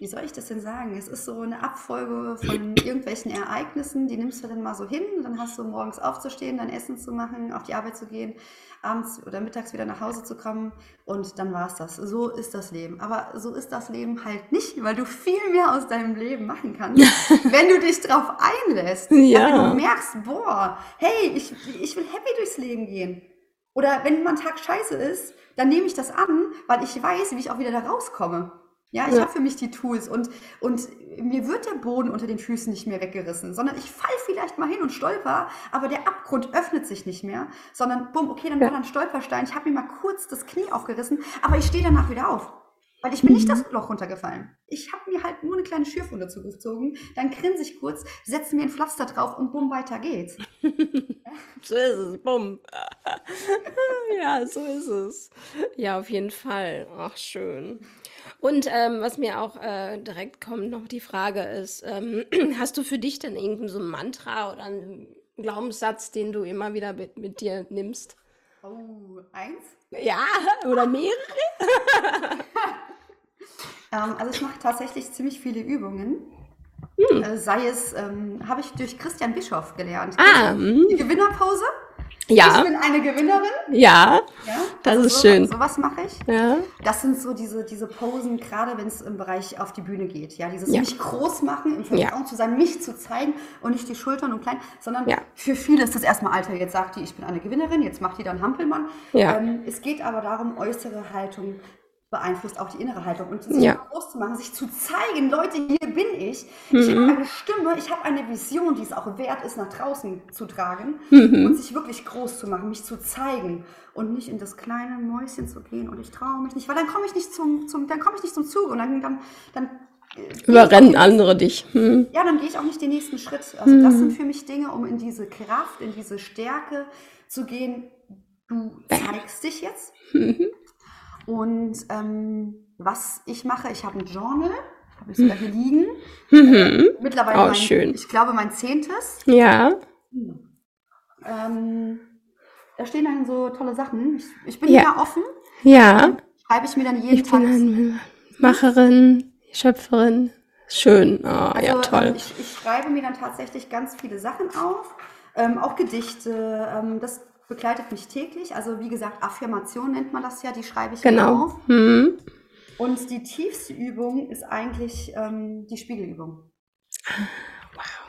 wie soll ich das denn sagen? Es ist so eine Abfolge von irgendwelchen Ereignissen, die nimmst du dann mal so hin, dann hast du morgens aufzustehen, dein Essen zu machen, auf die Arbeit zu gehen, abends oder mittags wieder nach Hause zu kommen und dann war es das. So ist das Leben. Aber so ist das Leben halt nicht, weil du viel mehr aus deinem Leben machen kannst, wenn du dich drauf einlässt. Ja. Wenn du merkst, boah, hey, ich, ich will happy durchs Leben gehen. Oder wenn mein Tag scheiße ist, dann nehme ich das an, weil ich weiß, wie ich auch wieder da rauskomme. Ja, ich ja. habe für mich die Tools und, und mir wird der Boden unter den Füßen nicht mehr weggerissen, sondern ich fall vielleicht mal hin und stolper, aber der Abgrund öffnet sich nicht mehr, sondern bumm, okay, dann ja. war da ein Stolperstein, ich habe mir mal kurz das Knie aufgerissen, aber ich stehe danach wieder auf. Weil ich bin nicht das mhm. Loch runtergefallen. Ich habe mir halt nur eine kleine Schürfwunde zugezogen, dann grinse ich kurz, setze mir ein Pflaster drauf und bumm, weiter geht's. so ist es, bumm. ja, so ist es. Ja, auf jeden Fall. Ach, schön. Und ähm, was mir auch äh, direkt kommt, noch die Frage ist, ähm, hast du für dich denn irgendein so ein Mantra oder einen Glaubenssatz, den du immer wieder mit, mit dir nimmst? Oh, eins? Ja, oder mehrere? ähm, also ich mache tatsächlich ziemlich viele Übungen. Hm. Äh, sei es, ähm, habe ich durch Christian Bischoff gelernt. Ah, hm. die Gewinnerpause. Ja. Ich bin eine Gewinnerin. Ja, ja das also ist so, schön. Sowas mache ich. Ja. Das sind so diese, diese Posen, gerade wenn es im Bereich auf die Bühne geht. Ja, dieses ja. mich groß machen, im Vertrauen ja. zu sein, mich zu zeigen und nicht die Schultern und klein, sondern für viele ist das erstmal Alter. Jetzt sagt die, ich bin eine Gewinnerin, jetzt macht die dann Hampelmann. Ja. Ähm, es geht aber darum, äußere Haltung beeinflusst auch die innere Haltung und sich ja. groß zu machen, sich zu zeigen, Leute, hier bin ich. Mhm. Ich habe eine Stimme, ich habe eine Vision, die es auch wert ist, nach draußen zu tragen mhm. und sich wirklich groß zu machen, mich zu zeigen und nicht in das kleine Mäuschen zu gehen und ich traue mich nicht, weil dann komme ich nicht zum, zum dann komme ich nicht zum Zug und dann dann, dann äh, überrennen andere dich. Hm. Ja, dann gehe ich auch nicht den nächsten Schritt. Also mhm. das sind für mich Dinge, um in diese Kraft, in diese Stärke zu gehen. Du zeigst dich jetzt. Mhm. Und ähm, was ich mache, ich habe ein Journal, habe ich sogar hier liegen. Mhm. Mittlerweile oh, mein, schön. ich glaube, mein zehntes. Ja. Ähm, da stehen dann so tolle Sachen. Ich, ich bin ja. offen. Ja. Schreibe ich mir dann jeden ich Tag. Bin Macherin, Schöpferin. Schön. Oh, also, ja, toll. Ähm, ich, ich, schreibe mir dann tatsächlich ganz viele Sachen auf. Ähm, auch Gedichte. Ähm, das begleitet mich täglich. Also wie gesagt, Affirmation nennt man das ja, die schreibe ich genau. auf. Mhm. Und die tiefste Übung ist eigentlich ähm, die Spiegelübung.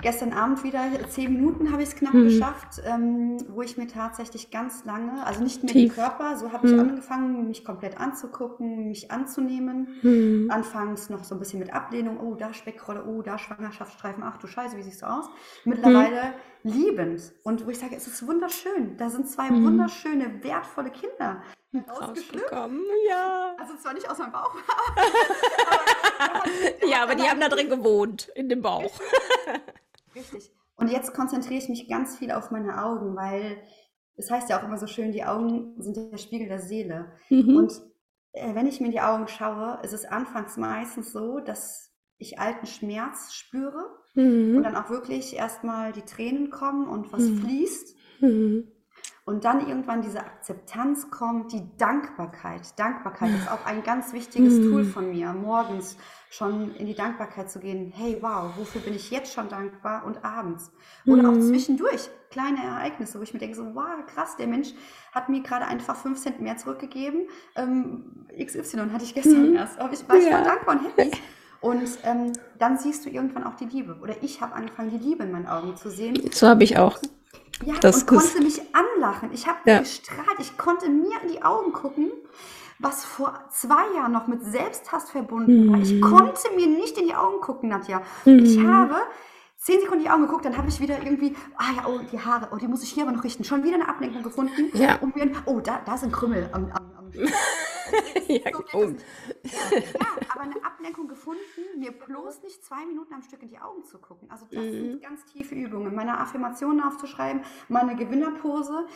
Gestern Abend wieder, zehn Minuten habe ich es knapp mhm. geschafft, ähm, wo ich mir tatsächlich ganz lange, also nicht mehr Tief. den Körper, so habe ich mhm. angefangen, mich komplett anzugucken, mich anzunehmen. Mhm. Anfangs noch so ein bisschen mit Ablehnung, oh, da Speckrolle, oh, da Schwangerschaftsstreifen, ach du Scheiße, wie siehst du aus? Mittlerweile mhm. liebend. Und wo ich sage, es ist wunderschön. Da sind zwei mhm. wunderschöne, wertvolle Kinder rausgekommen. Ja. Also zwar nicht aus meinem Bauch, aber, ja, aber die haben da drin gewohnt, in dem Bauch. Richtig. Und jetzt konzentriere ich mich ganz viel auf meine Augen, weil es das heißt ja auch immer so schön, die Augen sind der Spiegel der Seele. Mhm. Und äh, wenn ich mir in die Augen schaue, ist es anfangs meistens so, dass ich alten Schmerz spüre mhm. und dann auch wirklich erstmal die Tränen kommen und was mhm. fließt. Und dann irgendwann diese Akzeptanz kommt, die Dankbarkeit. Dankbarkeit ist auch ein ganz wichtiges mhm. Tool von mir, morgens schon in die Dankbarkeit zu gehen. Hey, wow, wofür bin ich jetzt schon dankbar? Und abends. Oder auch mhm. zwischendurch kleine Ereignisse, wo ich mir denke, so, wow, krass, der Mensch hat mir gerade einfach fünf Cent mehr zurückgegeben. Ähm, XY hatte ich gestern mhm. erst. Aber ich war ja. voll dankbar und happy. Und ähm, dann siehst du irgendwann auch die Liebe. Oder ich habe angefangen, die Liebe in meinen Augen zu sehen. So habe ich auch. Ja, das und konnte mich anlachen. Ich habe ja. gestrahlt. Ich konnte mir in die Augen gucken, was vor zwei Jahren noch mit Selbsthass verbunden mhm. war. Ich mhm. konnte mir nicht in die Augen gucken, Nadja. Mhm. Ich habe zehn Sekunden in die Augen geguckt, dann habe ich wieder irgendwie, ah ja, oh, die Haare, oh, die muss ich hier aber noch richten. Schon wieder eine Ablenkung gefunden. Ja. Und mir, oh, da, da sind Krümmel am, am, am ja, oh. ja, aber eine Ablenkung gefunden, mir bloß nicht zwei Minuten am Stück in die Augen zu gucken. Also das mhm. sind ganz tiefe Übungen. Meine Affirmationen aufzuschreiben, meine Gewinnerpose,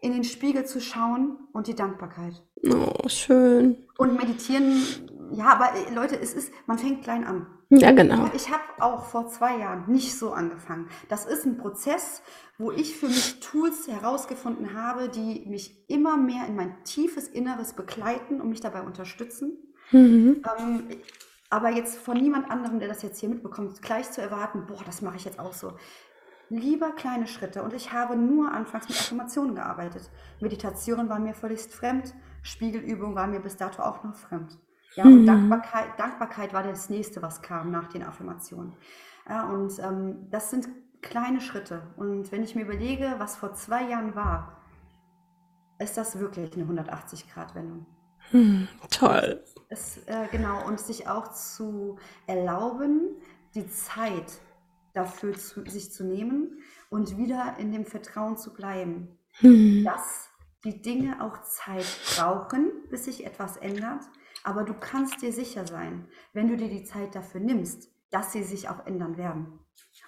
in den Spiegel zu schauen und die Dankbarkeit. Oh, schön. Und meditieren, ja, aber äh, Leute, es ist, man fängt klein an. Ja, genau. Ich habe auch vor zwei Jahren nicht so angefangen. Das ist ein Prozess, wo ich für mich Tools herausgefunden habe, die mich immer mehr in mein tiefes Inneres begleiten und mich dabei unterstützen. Mhm. Ähm, aber jetzt von niemand anderem, der das jetzt hier mitbekommt, gleich zu erwarten, boah, das mache ich jetzt auch so. Lieber kleine Schritte. Und ich habe nur anfangs mit Affirmationen gearbeitet. Meditation war mir völlig fremd. Spiegelübung war mir bis dato auch noch fremd. Ja, und mhm. Dankbarkeit, Dankbarkeit war das nächste, was kam nach den Affirmationen. Ja, und ähm, das sind kleine Schritte. Und wenn ich mir überlege, was vor zwei Jahren war, ist das wirklich eine 180-Grad-Wendung. Hm, toll. Es, äh, genau, und sich auch zu erlauben, die Zeit dafür zu, sich zu nehmen und wieder in dem Vertrauen zu bleiben, hm. dass die Dinge auch Zeit brauchen, bis sich etwas ändert. Aber du kannst dir sicher sein, wenn du dir die Zeit dafür nimmst, dass sie sich auch ändern werden.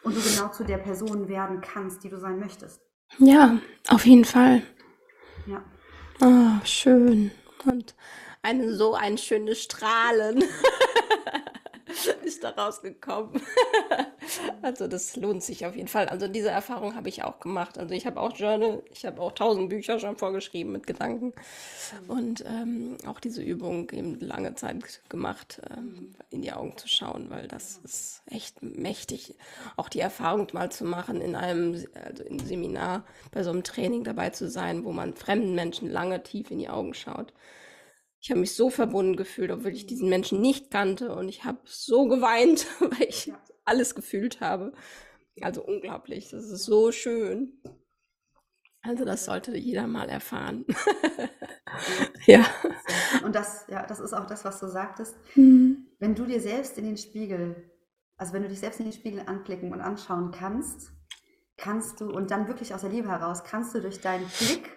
Und du genau zu der Person werden kannst, die du sein möchtest. Ja, auf jeden Fall. Ja. Oh, schön. Und eine, so ein schönes Strahlen. ist da rausgekommen. also das lohnt sich auf jeden Fall. Also diese Erfahrung habe ich auch gemacht. Also ich habe auch Journal, ich habe auch tausend Bücher schon vorgeschrieben mit Gedanken und ähm, auch diese Übung eben lange Zeit gemacht, ähm, in die Augen zu schauen, weil das ist echt mächtig. Auch die Erfahrung mal zu machen, in einem also in Seminar bei so einem Training dabei zu sein, wo man fremden Menschen lange tief in die Augen schaut. Ich habe mich so verbunden gefühlt, obwohl ich diesen Menschen nicht kannte und ich habe so geweint, weil ich ja. alles gefühlt habe. Also unglaublich, das ist so schön. Also das sollte jeder mal erfahren. ja. Und das, ja, das ist auch das, was du sagtest. Mhm. Wenn du dir selbst in den Spiegel, also wenn du dich selbst in den Spiegel anblicken und anschauen kannst, kannst du, und dann wirklich aus der Liebe heraus, kannst du durch deinen Blick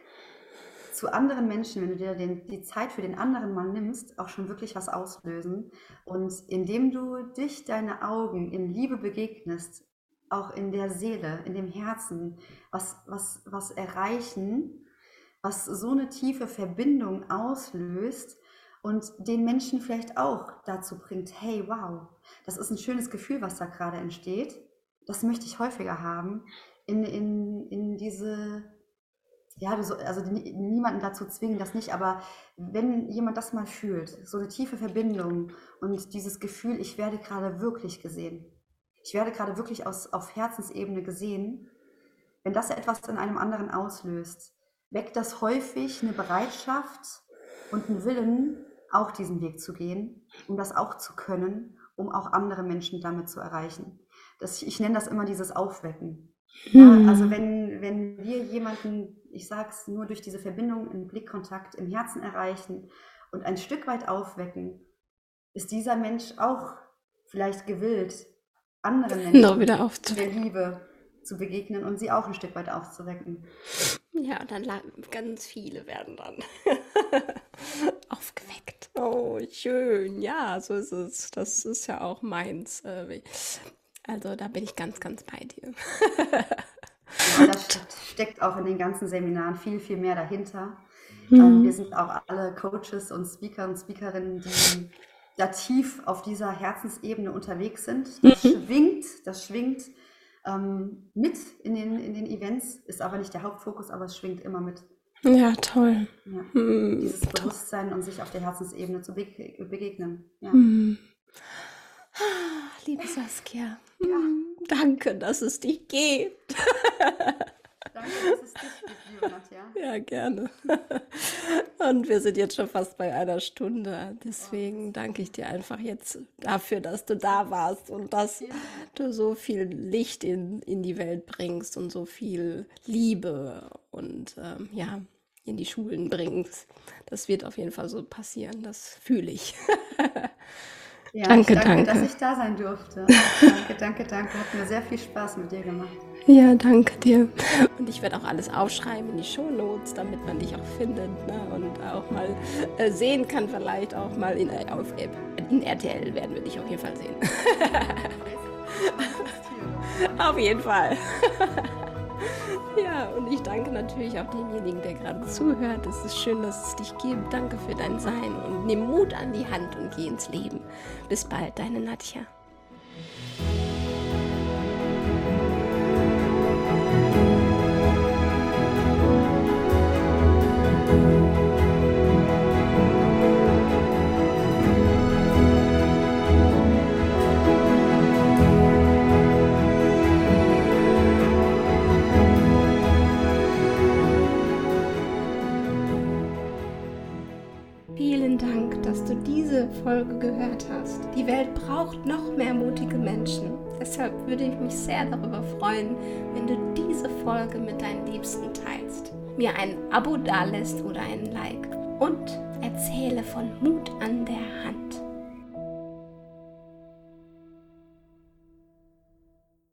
zu anderen Menschen, wenn du dir den, die Zeit für den anderen mal nimmst, auch schon wirklich was auslösen. Und indem du dich, deine Augen in Liebe begegnest, auch in der Seele, in dem Herzen, was, was, was erreichen, was so eine tiefe Verbindung auslöst und den Menschen vielleicht auch dazu bringt, hey, wow, das ist ein schönes Gefühl, was da gerade entsteht. Das möchte ich häufiger haben, in, in, in diese ja, du so, also niemanden dazu zwingen, das nicht, aber wenn jemand das mal fühlt, so eine tiefe Verbindung und dieses Gefühl, ich werde gerade wirklich gesehen, ich werde gerade wirklich aus, auf Herzensebene gesehen, wenn das etwas in einem anderen auslöst, weckt das häufig eine Bereitschaft und einen Willen, auch diesen Weg zu gehen, um das auch zu können, um auch andere Menschen damit zu erreichen. Das, ich nenne das immer dieses Aufwecken. Ja, also hm. wenn, wenn wir jemanden ich sage es nur durch diese Verbindung im Blickkontakt im Herzen erreichen und ein Stück weit aufwecken, ist dieser Mensch auch vielleicht gewillt, anderen Menschen no, wieder der Liebe zu begegnen und sie auch ein Stück weit aufzuwecken. Ja, dann ganz viele werden dann aufgeweckt. Oh, schön. Ja, so ist es. Das ist ja auch meins. Äh, also da bin ich ganz, ganz bei dir. Ja, das steckt auch in den ganzen Seminaren viel, viel mehr dahinter. Mhm. Ähm, wir sind auch alle Coaches und Speaker und Speakerinnen, die da tief auf dieser Herzensebene unterwegs sind. Das mhm. schwingt, das schwingt ähm, mit in den, in den Events, ist aber nicht der Hauptfokus, aber es schwingt immer mit. Ja, toll. Ja, mhm. Dieses Bewusstsein und sich auf der Herzensebene zu begegnen. Ja. Mhm. Liebe Saskia, ja. Danke, dass es dich gibt. Danke dass es dich gibt, Nadja. Ja, gerne. Und wir sind jetzt schon fast bei einer Stunde. Deswegen danke ich dir einfach jetzt dafür, dass du da warst und dass du so viel Licht in, in die Welt bringst und so viel Liebe und ähm, ja, in die Schulen bringst. Das wird auf jeden Fall so passieren. Das fühle ich. Ja, danke, danke, danke, dass ich da sein durfte. danke, danke, danke. Hat mir sehr viel Spaß mit dir gemacht. Ja, danke dir. Und ich werde auch alles aufschreiben in die Shownotes, damit man dich auch findet ne? und auch mal äh, sehen kann, vielleicht auch mal in, äh, auf, in RTL werden wir dich auf jeden Fall sehen. auf jeden Fall. Ja, und ich danke natürlich auch demjenigen, der gerade zuhört. Es ist schön, dass es dich gibt. Danke für dein Sein und nimm Mut an die Hand und geh ins Leben. Bis bald, deine Nadja. Folge gehört hast. Die Welt braucht noch mehr mutige Menschen. Deshalb würde ich mich sehr darüber freuen, wenn du diese Folge mit deinen Liebsten teilst. Mir ein Abo dalässt oder ein Like. Und erzähle von Mut an der Hand.